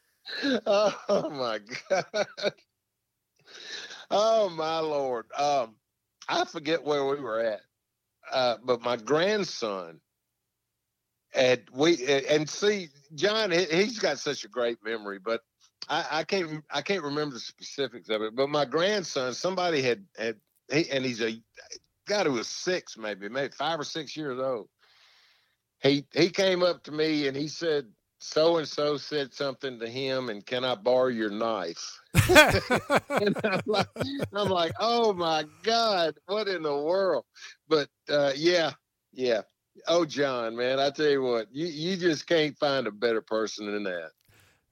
Oh my God. Oh my Lord. Um, I forget where we were at, uh, but my grandson and we and see John, he's got such a great memory, but I, I can't I can't remember the specifics of it. But my grandson, somebody had had he, and he's a guy who was six, maybe maybe five or six years old he he came up to me and he said so and so said something to him and can I borrow your knife? and I'm like, I'm like, oh my God, what in the world? But uh, yeah, yeah. Oh John, man, I tell you what, you, you just can't find a better person than that.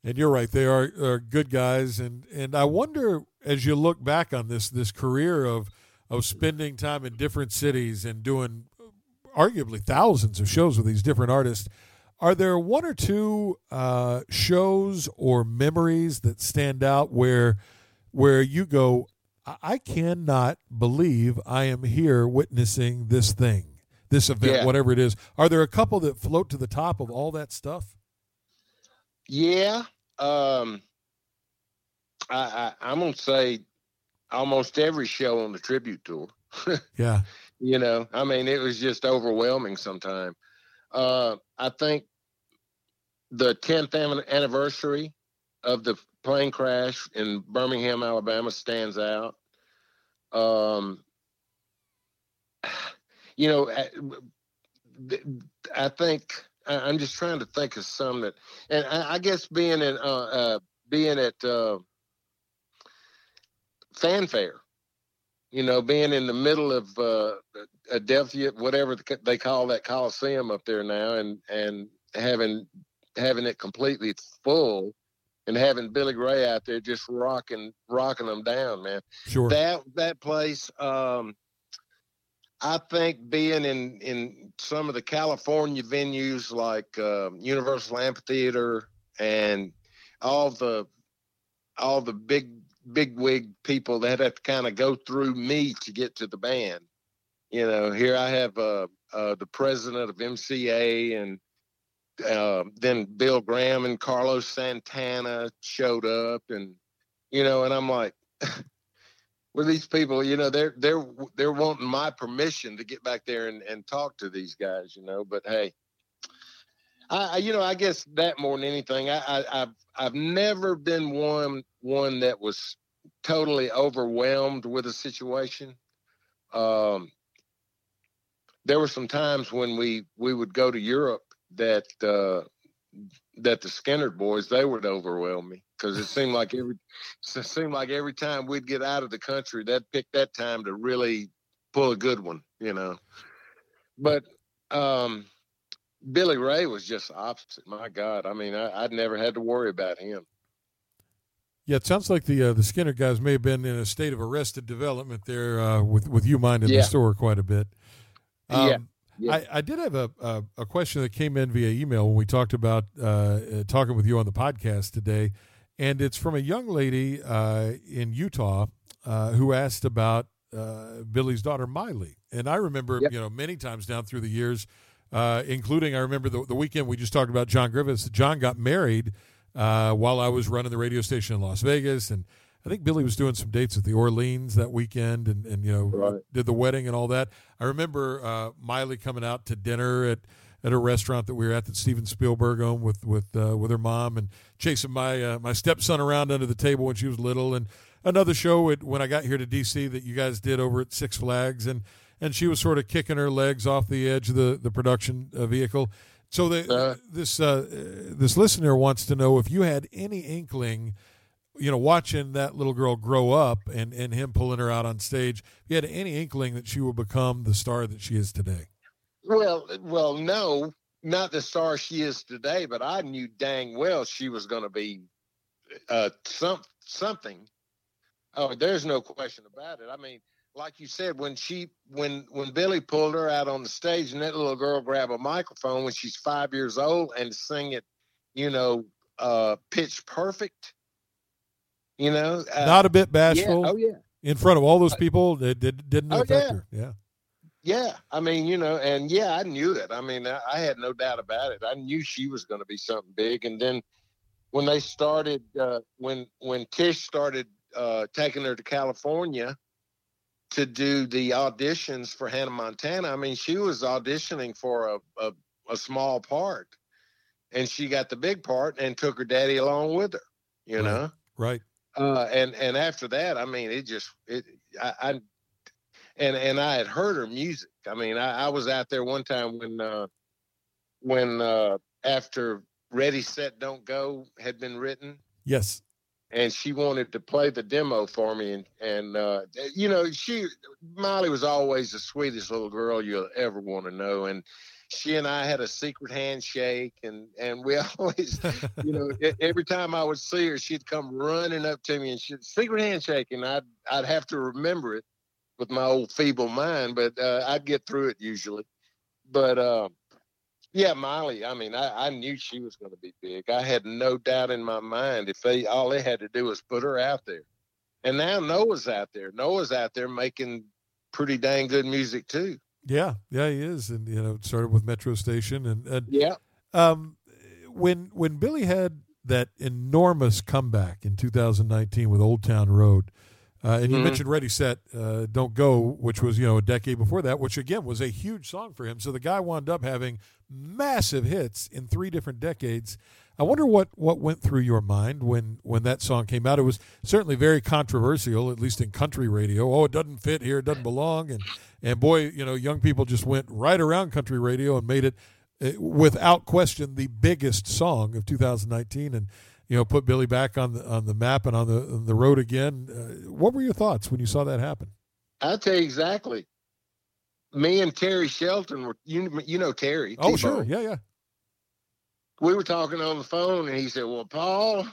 And you're right, they are, are good guys and and I wonder as you look back on this this career of of spending time in different cities and doing arguably thousands of shows with these different artists. Are there one or two uh, shows or memories that stand out where where you go, I cannot believe I am here witnessing this thing, this event, yeah. whatever it is. Are there a couple that float to the top of all that stuff? Yeah, um, I, I I'm gonna say almost every show on the tribute tour. yeah, you know, I mean, it was just overwhelming sometimes. Uh, I think the 10th anniversary of the plane crash in Birmingham, Alabama stands out. Um, you know, I think I'm just trying to think of some that, and I guess being in, uh, uh, being at uh, Fan Fair you know, being in the middle of uh, Adelphia, whatever they call that Coliseum up there now, and and having having it completely full, and having Billy Ray out there just rocking rocking them down, man. Sure. That that place. Um, I think being in in some of the California venues like uh, Universal Amphitheater and all the all the big big wig people that have to kind of go through me to get to the band. You know, here I have uh, uh, the president of MCA and uh, then Bill Graham and Carlos Santana showed up, and you know, and I'm like, with these people, you know, they're they're they're wanting my permission to get back there and, and talk to these guys, you know. But hey, I, you know, I guess that more than anything, I, I, I've I've never been one one that was totally overwhelmed with a situation. Um, there were some times when we we would go to Europe that uh, that the Skynyrd boys they would overwhelm me because it seemed like every it seemed like every time we'd get out of the country, they'd pick that time to really pull a good one, you know. But um, Billy Ray was just opposite. My God, I mean, I, would never had to worry about him. Yeah, it sounds like the uh, the Skynyrd guys may have been in a state of arrested development there uh, with with you minding yeah. the store quite a bit. Um, yeah. yeah. I, I did have a, a, a question that came in via email when we talked about uh, uh talking with you on the podcast today, and it's from a young lady uh, in Utah uh, who asked about Billy's daughter Miley, and I remember yep. you know many times down through the years uh, including I remember the, the weekend we just talked about John Griffiths. John got married uh, while I was running the radio station in Las Vegas, and I think Billy was doing some dates at the Orleans that weekend, and and you know Right. did the wedding and all that. I remember uh, Miley coming out to dinner at at a restaurant that we were at that Steven Spielberg owned with with uh, with her mom and chasing my uh, my stepson around under the table when she was little and another show at, when I got here to DC that you guys did over at Six Flags and and she was sort of kicking her legs off the edge of the the production uh, vehicle. So the, Uh. this uh, this listener wants to know if you had any inkling, you know, watching that little girl grow up and and him pulling her out on stage, if you had any inkling that she would become the star that she is today. Well, well, no, not the star she is today, but I knew dang well she was going to be uh, some something. Oh, there's no question about it. I mean, like you said, when she when when Billy pulled her out on the stage and that little girl grabbed a microphone when she's five years old and sing it, you know, uh, pitch perfect. You know, uh, Not a bit yeah, bashful oh yeah. in front of all those people. that did, didn't Oh, affect yeah. her. Yeah. Yeah, I mean, you know, and yeah, I knew it. I mean, I, I had no doubt about it. I knew she was going to be something big. And then when they started, uh, when when Tish started uh, taking her to California to do the auditions for Hannah Montana, I mean, she was auditioning for a a, a small part, and she got the big part and took her daddy along with her. You Right. know, Right. uh, and and after that, I mean, it just it I, I and and I had heard her music. I mean, I, I was out there one time when uh, when uh, after Ready Set Don't Go had been written, Yes. And she wanted to play the demo for me, and and uh, you know, she Molly was always the sweetest little girl you'll ever want to know, and she and I had a secret handshake, and and we always you know, every time I would see her, she'd come running up to me and she'd secret handshake, and I'd I'd have to remember it with my old feeble mind, but uh, I'd get through it usually. But uh, yeah, Miley, I mean, I, I knew she was going to be big. I had no doubt in my mind if they all they had to do was put her out there. And now Noah's out there. Noah's out there making pretty dang good music too. Yeah. Yeah, he is. And, you know, it started with Metro Station. And, and Yeah. um, when, when Billy had that enormous comeback in 2019 with Old Town Road, uh, and you Mhm. mentioned Ready, Set, uh, Don't Go, which was, you know, a decade before that, which again was a huge song for him. So the guy wound up having massive hits in three different decades. I wonder what, what went through your mind when, when that song came out. It was certainly very controversial, at least in country radio. Oh, it doesn't fit here, it doesn't belong. And, and boy, you know, young people just went right around country radio and made it, uh, without question, the biggest song of 2019. And, you know, put Billy back on the on the map and on the on the road again. Uh, what were your thoughts when you saw that happen? I'll tell you exactly. Me and Terry Shelton were you you know Terry. Oh, T-Bone. sure, yeah, yeah. we were talking on the phone and he said, Well, Paul,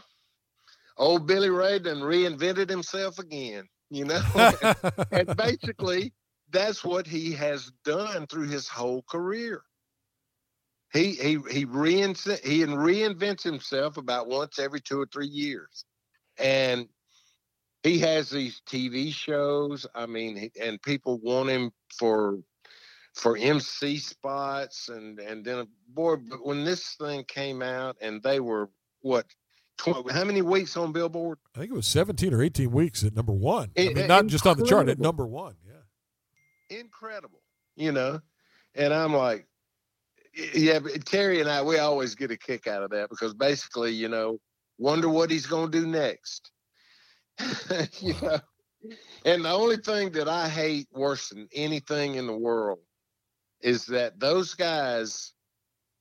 old Billy Ray done reinvented himself again, you know? and basically that's what he has done through his whole career. He he he reinvents he reinvents himself about once every two or three years. And he has these TV shows. I mean, and people want him for for MC spots, and and then boy, but when this thing came out, and they were what, how many weeks on Billboard? I think it was 17 or 18 weeks at number one. I mean, uh, not just on the chart, at number one. Yeah. Incredible, you know. And I'm like, yeah, but Terry and I, we always get a kick out of that because basically, you know, wonder what he's going to do next. you know, and the only thing that I hate worse than anything in the world is that those guys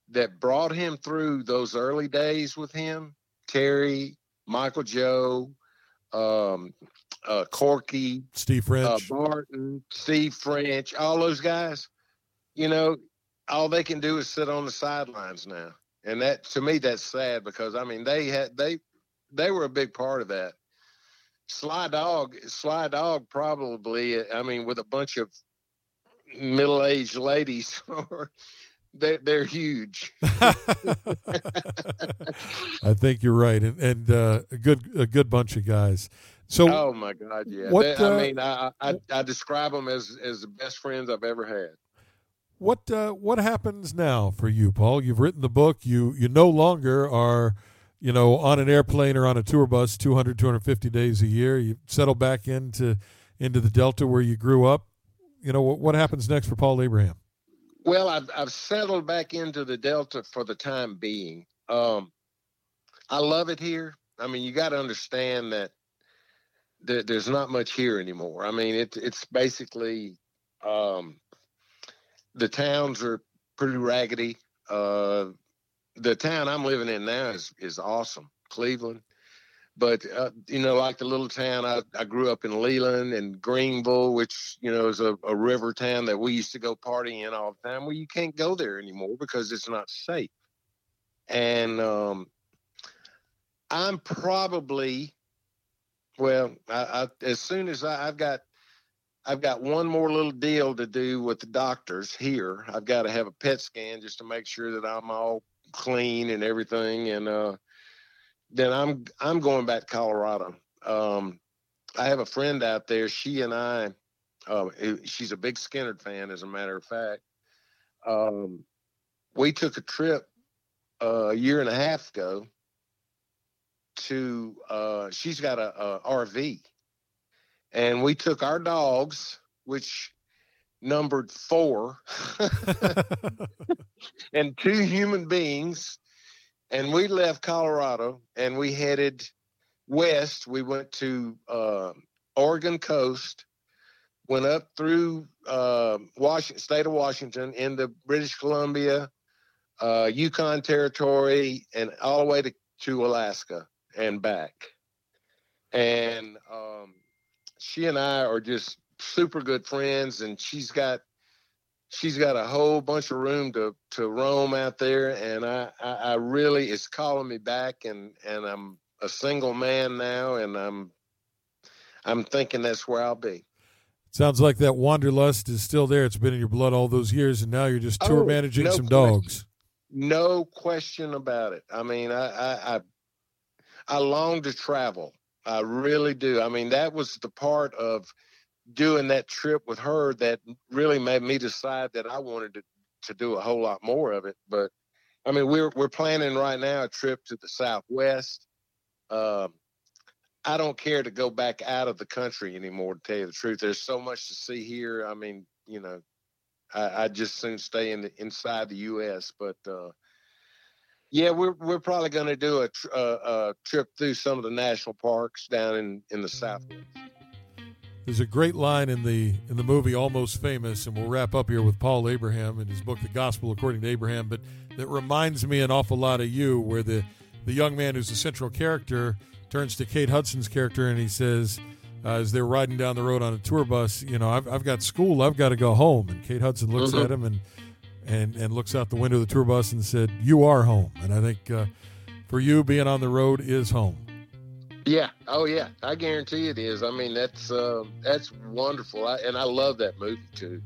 that brought him through those early days with him, Terry, Michael Joe, um, uh, Corky, Steve uh, French. Barton, Steve French, all those guys, you know, all they can do is sit on the sidelines now. And that to me that's sad because I mean they had they they were a big part of that. Sly Dog, Sly Dog probably I mean with a bunch of middle-aged ladies they they're huge. I think you're right, and and uh, a good a good bunch of guys. So oh my god, yeah. what, They- uh, I mean I, I I describe them as as the best friends I've ever had. What uh, what happens now for you, Paul? You've written the book. You you no longer are you know, on an airplane or on a tour bus 200, 250 days a year. You settle back into into the Delta where you grew up. You know, what, what happens next for Paul Abraham? Well, I've, I've settled back into the Delta for the time being. Um, I love it here. I mean, you got to understand that there, there's not much here anymore. I mean, it, it's basically um, the towns are pretty raggedy. Uh, the town I'm living in now is is awesome, Cleveland. But uh, you know, like the little town, I, I grew up in Leland and Greenville, which you know is a, a river town that we used to go partying in all the time. Well, you can't go there anymore because it's not safe. And um, I'm probably, well, I, I, as soon as I, I've got I've got one more little deal to do with the doctors here. I've got to have a PET scan just to make sure that I'm all clean and everything. And uh, then I'm I'm going back to Colorado. Um, I have a friend out there. She and I, uh, she's a big Skynyrd fan, as a matter of fact. Um, we took a trip uh, a year and a half ago to. Uh, she's got a, a RV, and we took our dogs, which numbered four and two human beings. And we left Colorado and we headed west. We went to uh, Oregon coast, went up through uh, Washington, state of Washington, into British Columbia, uh, Yukon Territory, and all the way to, to Alaska and back. And um, she and I are just super good friends, and she's got she's got a whole bunch of room to to roam out there, and I I, I really it's calling me back, and and I'm a single man now, and I'm I'm thinking that's where I'll be. Sounds like that wanderlust is still there. It's been in your blood all those years, and now you're just tour oh, managing no some question. dogs. No question about it. I mean, I, I I I long to travel. I really do. I mean, that was the part of doing that trip with her that really made me decide that I wanted to, to do a whole lot more of it. But I mean, we're we're planning right now a trip to the Southwest. Um, I don't care to go back out of the country anymore. To tell you the truth, there's so much to see here. I mean, you know, I, I just soon stay in the, inside the U.S. But uh, yeah, we're we're probably going to do a, tr- uh, a trip through some of the national parks down in in the Southwest. There's a great line in the in the movie Almost Famous, and we'll wrap up here with Paul Abraham in his book The Gospel According to Abraham. But that reminds me an awful lot of you, where the the young man who's the central character turns to Kate Hudson's character and he says, uh, as they're riding down the road on a tour bus, you know, I've, I've got school, I've got to go home. And Kate Hudson looks mm-hmm. at him and and and looks out the window of the tour bus and said, "You are home." And I think uh, for you, being on the road is home. Yeah. Oh, yeah. I guarantee it is. I mean, that's uh, that's wonderful, I, and I love that movie too.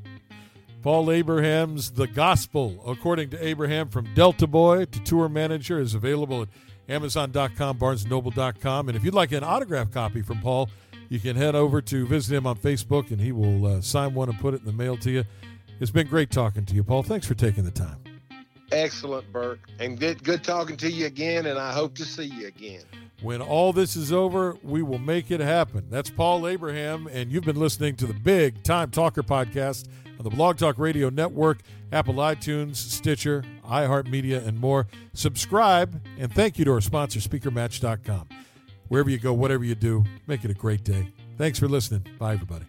Paul Abraham's The Gospel, according to Abraham, from Delta Boy to Tour Manager, is available at Amazon.com, BarnesandNoble.com. And if you'd like an autograph copy from Paul, you can head over to visit him on Facebook, and he will uh, sign one and put it in the mail to you. It's been great talking to you, Paul. Thanks for taking the time. Excellent, Burke. and good good talking to you again. And I hope to see you again. When all this is over, we will make it happen. That's Paul Abraham, and you've been listening to the Big Time Talker podcast on the Blog Talk Radio Network, Apple iTunes, Stitcher, iHeartMedia, and more. Subscribe, and thank you to our sponsor, SpeakerMatch.com. Wherever you go, whatever you do, make it a great day. Thanks for listening. Bye, everybody.